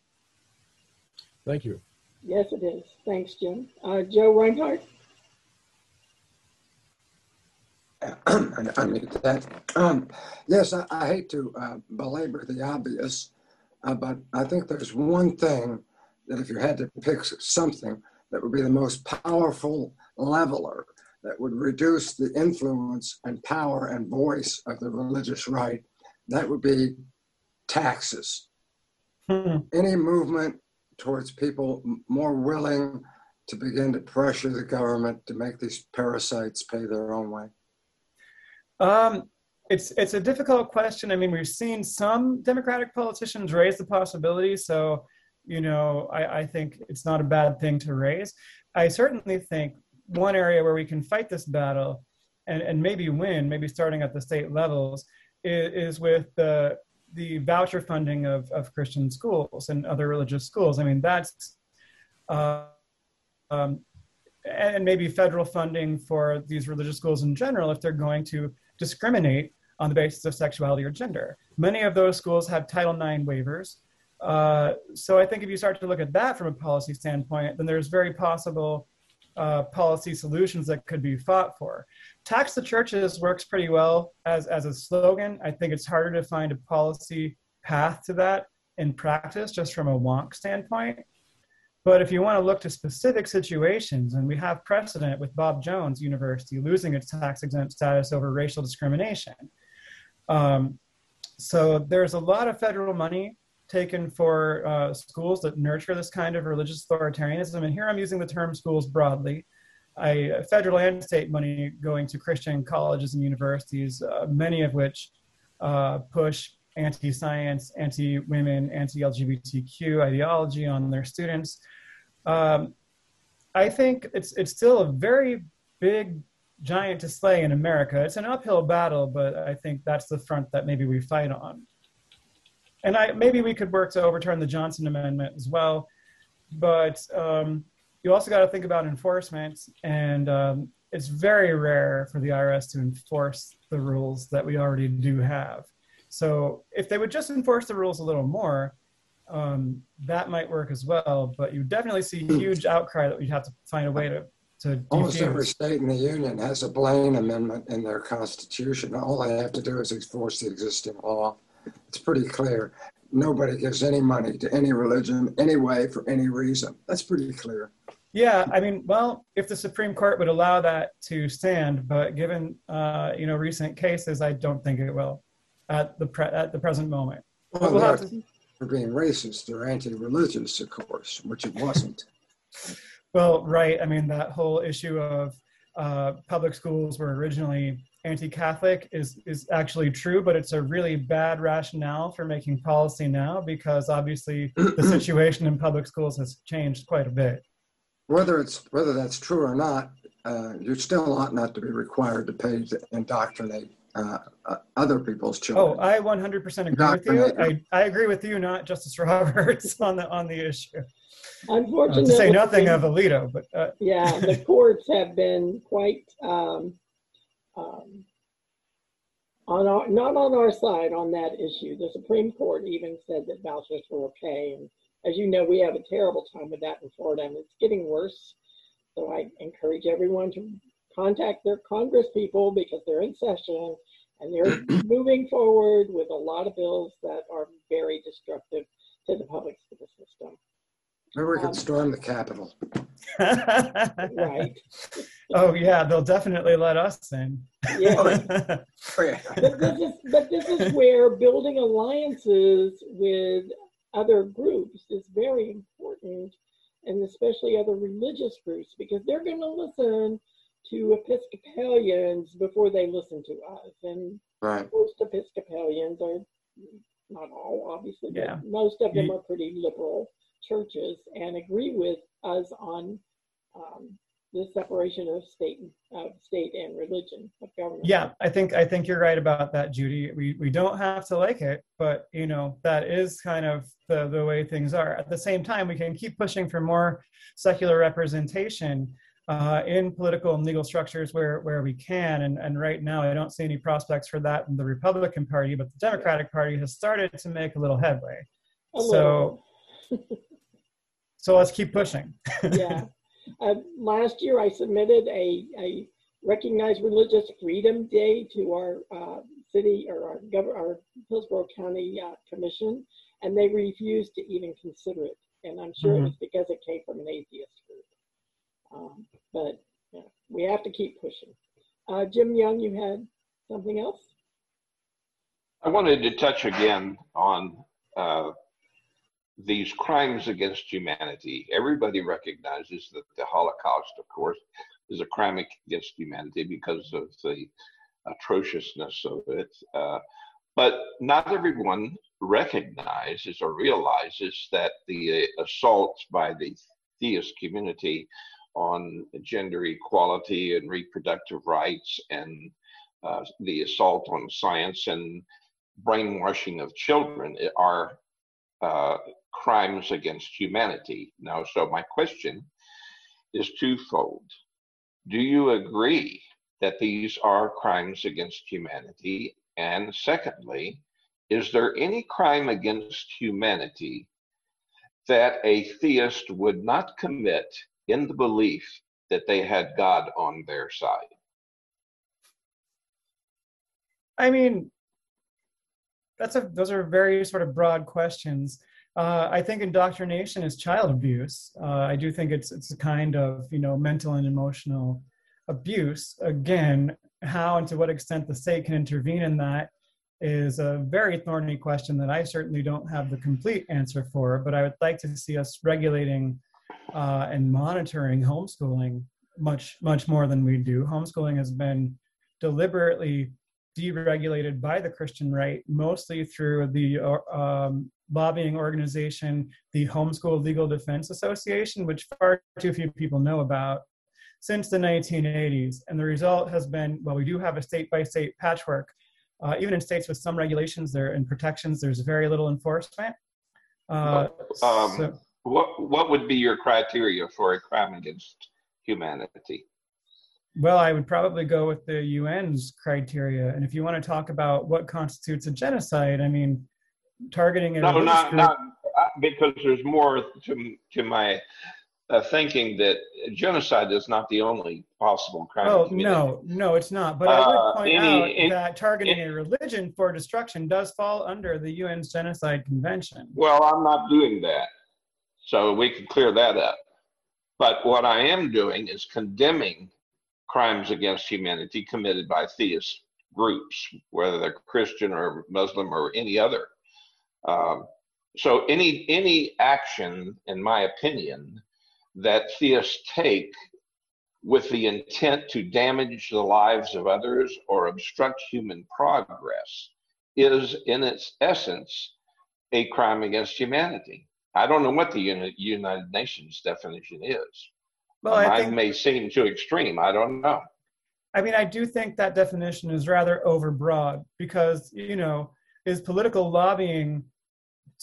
Thank you. Yes, it is. Thanks, Jim. Uh, Joe Reinhardt? I mean that. Um, yes, I, I, hate to uh, belabor the obvious, uh, but I think there's one thing that if you had to pick something that would be the most powerful leveler that would reduce the influence and power and voice of the religious right, that would be taxes. Hmm. Any movement towards people more willing to begin to pressure the government to make these parasites pay their own way? Um, it's it's a difficult question. I mean, we've seen some Democratic politicians raise the possibility, so you know, I, I think it's not a bad thing to raise. I certainly think one area where we can fight this battle and, and maybe win, maybe starting at the state levels, is, is with the the voucher funding of, of Christian schools and other religious schools. I mean, that's uh, um, and maybe federal funding for these religious schools in general if they're going to discriminate on the basis of sexuality or gender. Many of those schools have Title IX waivers. Uh, so I think if you start to look at that from a policy standpoint, then there's very possible uh, policy solutions that could be fought for. Tax the churches works pretty well as, as a slogan. I think it's harder to find a policy path to that in practice, just from a wonk standpoint. But if you want to look to specific situations, and we have precedent with Bob Jones University losing its tax exempt status over racial discrimination. Um, so there's a lot of federal money taken for uh, schools that nurture this kind of religious authoritarianism. And here I'm using the term schools broadly. I, federal and state money going to Christian colleges and universities, uh, many of which uh, push anti-science, anti-women, anti-LGBTQ ideology on their students. Um, I think it's it's still a very big giant to slay in America. It's an uphill battle, but I think that's the front that maybe we fight on and I maybe we could work to overturn the Johnson Amendment as well, but um, you also got to think about enforcement, and um, it's very rare for the IRS to enforce the rules that we already do have. So if they would just enforce the rules a little more, um, that might work as well. But you definitely see huge outcry that we'd have to find a way to. to Almost every state in the union has a Blaine Amendment in their constitution. All they have to do is enforce the existing law. It's pretty clear. Nobody gives any money to any religion, any way, for any reason. That's pretty clear. Yeah, I mean, well, if the Supreme Court would allow that to stand, but given uh, you know recent cases, I don't think it will at the pre- at the present moment. Well, we'll have to... for being racist or anti-religious, of course, which it wasn't. well, right. I mean, that whole issue of uh, public schools were originally anti-Catholic is is actually true, but it's a really bad rationale for making policy now because obviously the situation in public schools has changed quite a bit. Whether it's whether that's true or not, uh, you still ought not to be required to pay to indoctrinate uh, uh, other people's children. Oh, I 100% agree with you. I, I agree with you, not Justice Roberts, on the on the issue. Unfortunately, uh, to say nothing of Alito, but uh, yeah, the courts have been quite um, um, on our, not on our side on that issue. The Supreme Court even said that vouchers were okay. And as you know, we have a terrible time with that in Florida, and it's getting worse. So I encourage everyone to contact their Congress people because they're in session and they're moving forward with a lot of bills that are very destructive to the public school system. Maybe we Um, could storm the Capitol. Right. oh yeah, they'll definitely let us in. Yeah. Oh, yeah. But this is, but this is where building alliances with other groups is very important, and especially other religious groups, because they're going to listen to Episcopalians before they listen to us. And Right. most Episcopalians are, not all, obviously, Yeah. but most of them You- are pretty liberal churches and agree with us on um, the separation of state, of state and religion, of government. yeah, I think I think you're right about that, Judy. We we don't have to like it, but you know that is kind of the the way things are. At the same time, we can keep pushing for more secular representation uh, in political and legal structures where where we can. And and right now, I don't see any prospects for that in the Republican Party, but the Democratic Party has started to make a little headway. A So so let's keep pushing. yeah. Uh, last year, I submitted a, a recognized religious freedom day to our uh, city or our, gov- our Hillsborough County uh, Commission, and they refused to even consider it. And I'm sure it was because it came from an atheist group. Um, but yeah, we have to keep pushing. Uh, Jim Young, you had something else? I wanted to touch again on uh, these crimes against humanity. Everybody recognizes that the Holocaust, of course, is a crime against humanity because of the atrociousness of it. Uh, but not everyone recognizes or realizes that the uh, assaults by the theist community on gender equality and reproductive rights and uh, the assault on science and brainwashing of children are uh, crimes against humanity. Now, so my question is twofold. Do you agree that these are crimes against humanity? And secondly, is there any crime against humanity that a theist would not commit in the belief that they had God on their side? I mean, that's a those are very sort of broad questions. Uh, I think indoctrination is child abuse. Uh, I do think it's it's a kind of you know mental and emotional abuse. Again, how and to what extent the state can intervene in that is a very thorny question that I certainly don't have the complete answer for. But I would like to see us regulating uh, and monitoring homeschooling much much more than we do. Homeschooling has been deliberately deregulated by the Christian right, mostly through the um, lobbying organization, the Homeschool Legal Defense Association, which far too few people know about, since the 1980s. And the result has been well, we do have a state by state patchwork. Uh, even in states with some regulations there and protections, there's very little enforcement. Uh, Um, so- What what would be your criteria for a crime against humanity? Well, I would probably go with the UN's criteria. And if you want to talk about what constitutes a genocide, I mean, targeting a No, not group- not uh, because there's more to to my uh, thinking that genocide is not the only possible crime. Oh no, no, it's not. But I Uh, would point any- out any- that targeting a religion for destruction does fall under the UN's Genocide Convention. Well, I'm not doing that, so we can clear that up. But what I am doing is condemning crimes against humanity committed by theist groups, whether they're Christian or Muslim or any other. Um, so any any action, in my opinion, that theists take with the intent to damage the lives of others or obstruct human progress is, in its essence, a crime against humanity. I don't know what the United Nations definition is. Well, I think may seem too extreme. I don't know. I mean, I do think that definition is rather overbroad because, you know, is political lobbying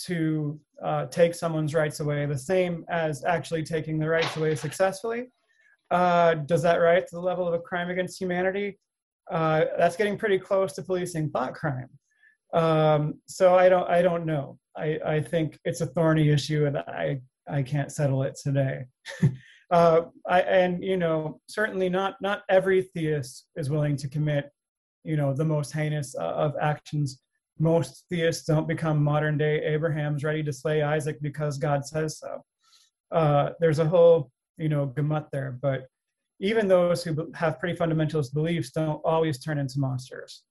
to uh, take someone's rights away the same as actually taking the rights away successfully? Uh, does that rise to the level of a crime against humanity? Uh, that's getting pretty close to policing thought crime. Um, so I don't, I don't know. I, I think it's a thorny issue, and I, I can't settle it today. uh, I, and you know certainly not not every theist is willing to commit you know the most heinous uh, of actions most theists don't become modern day Abrahams ready to slay Isaac because God says so. Uh, there's a whole, you know, gamut there. But even those who have pretty fundamentalist beliefs don't always turn into monsters.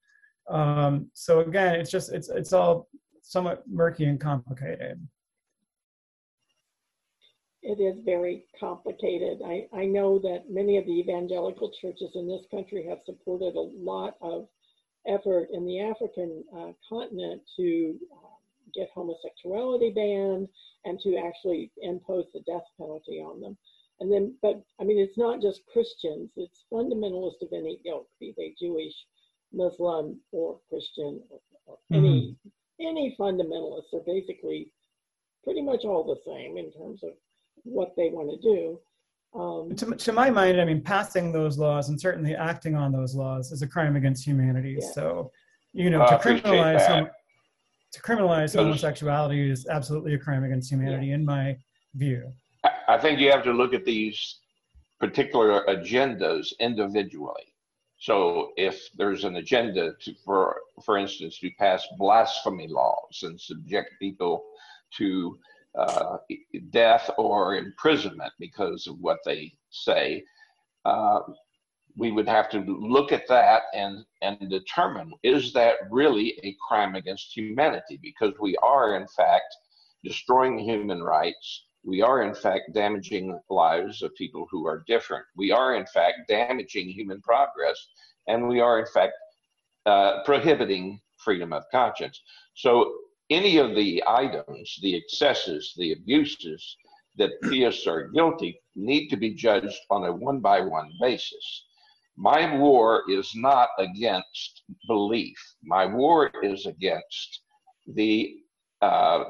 Um, so again, it's just it's it's all somewhat murky and complicated. It is very complicated. I, I know that many of the evangelical churches in this country have supported a lot of effort in the African uh, continent to uh, get homosexuality banned and to actually impose the death penalty on them. And then, but I mean, it's not just Christians, it's fundamentalists of any ilk, be they Jewish, Muslim, or Christian, or, or mm-hmm. any any fundamentalists are basically pretty much all the same in terms of what they want to do. Um, to, to, my mind, I mean, passing those laws and certainly acting on those laws is a crime against humanity. Yeah. So, you know, to criminalize hom- to criminalize homosexuality is absolutely a crime against humanity, yeah. in my view. I think you have to look at these particular agendas individually. So, if there's an agenda to, for for instance, to pass blasphemy laws and subject people to uh, death or imprisonment because of what they say, uh, we would have to look at that and, and determine is that really a crime against humanity? Because we are, in fact, destroying human rights. We are, in fact, damaging lives of people who are different. We are, in fact, damaging human progress. And we are, in fact, uh, prohibiting freedom of conscience. So any of the items, the excesses, the abuses that theists are guilty need to be judged on a one by one basis. My war is not against belief. My war is against the uh,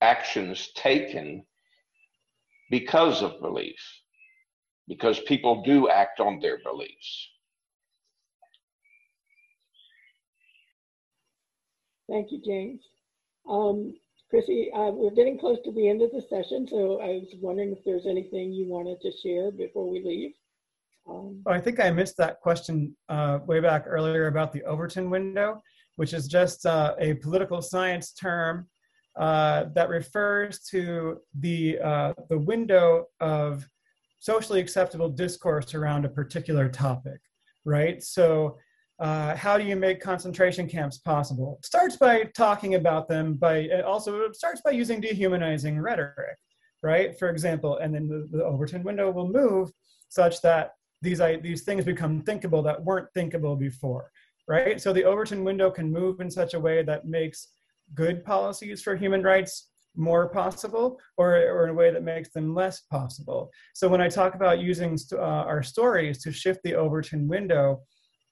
actions taken because of belief, because people do act on their beliefs. Thank you, James. Um, Chrissy, uh, we're getting close to the end of the session, so I was wondering if there's anything you wanted to share before we leave. Um, oh, I think I missed that question uh, way back earlier about the Overton window, which is just uh, a political science term uh, that refers to the uh, the window of socially acceptable discourse around a particular topic, right? So uh, how do you make concentration camps possible? It starts by talking about them, by also starts by using dehumanizing rhetoric, right? For example, and then the, the Overton window will move such that these I, these things become thinkable that weren't thinkable before, right? So the Overton window can move in such a way that makes good policies for human rights more possible or, or in a way that makes them less possible. So when I talk about using uh, our stories to shift the Overton window,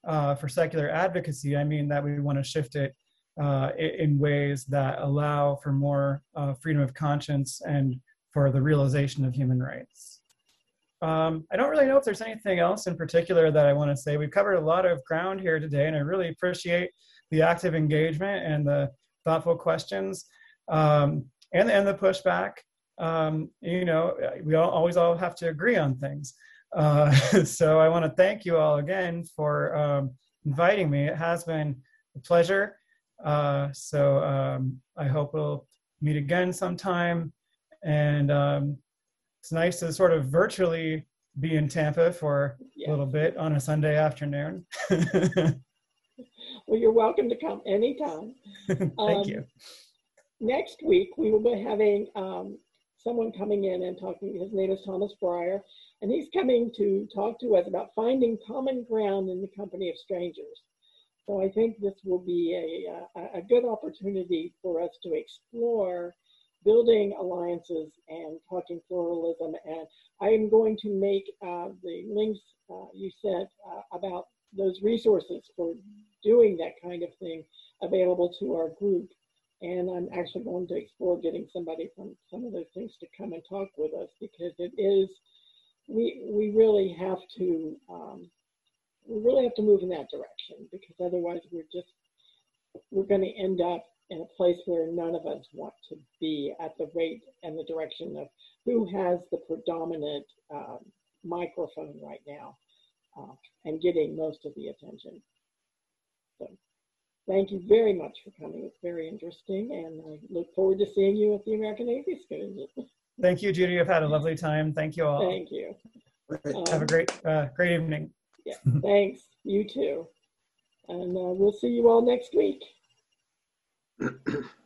uh, for secular advocacy, I mean that we want to shift it uh, in ways that allow for more uh, freedom of conscience and for the realization of human rights. Um, I don't really know if there's anything else in particular that I want to say. We've covered a lot of ground here today, and I really appreciate the active engagement and the thoughtful questions um, and, and the pushback. Um, you know, we all, always all have to agree on things. Uh, so I want to thank you all again for um, inviting me. It has been a pleasure. Uh, so um, I hope we'll meet again sometime. And um, it's nice to sort of virtually be in Tampa for yes. a little bit on a Sunday afternoon. well, you're welcome to come anytime. Thank um, you. Next week, we will be having um, someone coming in and talking. His name is Thomas Breyer, and he's coming to talk to us about finding common ground in the company of strangers. So I think this will be a, a, a good opportunity for us to explore building alliances and talking pluralism. And I am going to make uh, the links uh, you sent uh, about those resources for doing that kind of thing available to our group. And I'm actually going to explore getting somebody from some of those things to come and talk with us because it is, we, we really have to, um, we really have to move in that direction because otherwise we're just, we're going to end up in a place where none of us want to be at the rate and the direction of who has the predominant um, microphone right now uh, and getting most of the attention. So thank you very much for coming. It's very interesting, and I look forward to seeing you at the American Atheist Convention. Thank you, Judy. I've had a lovely time. Thank you all. Thank you. Great. Have a great, uh, great evening. Yeah, Thanks. You too. And uh, we'll see you all next week.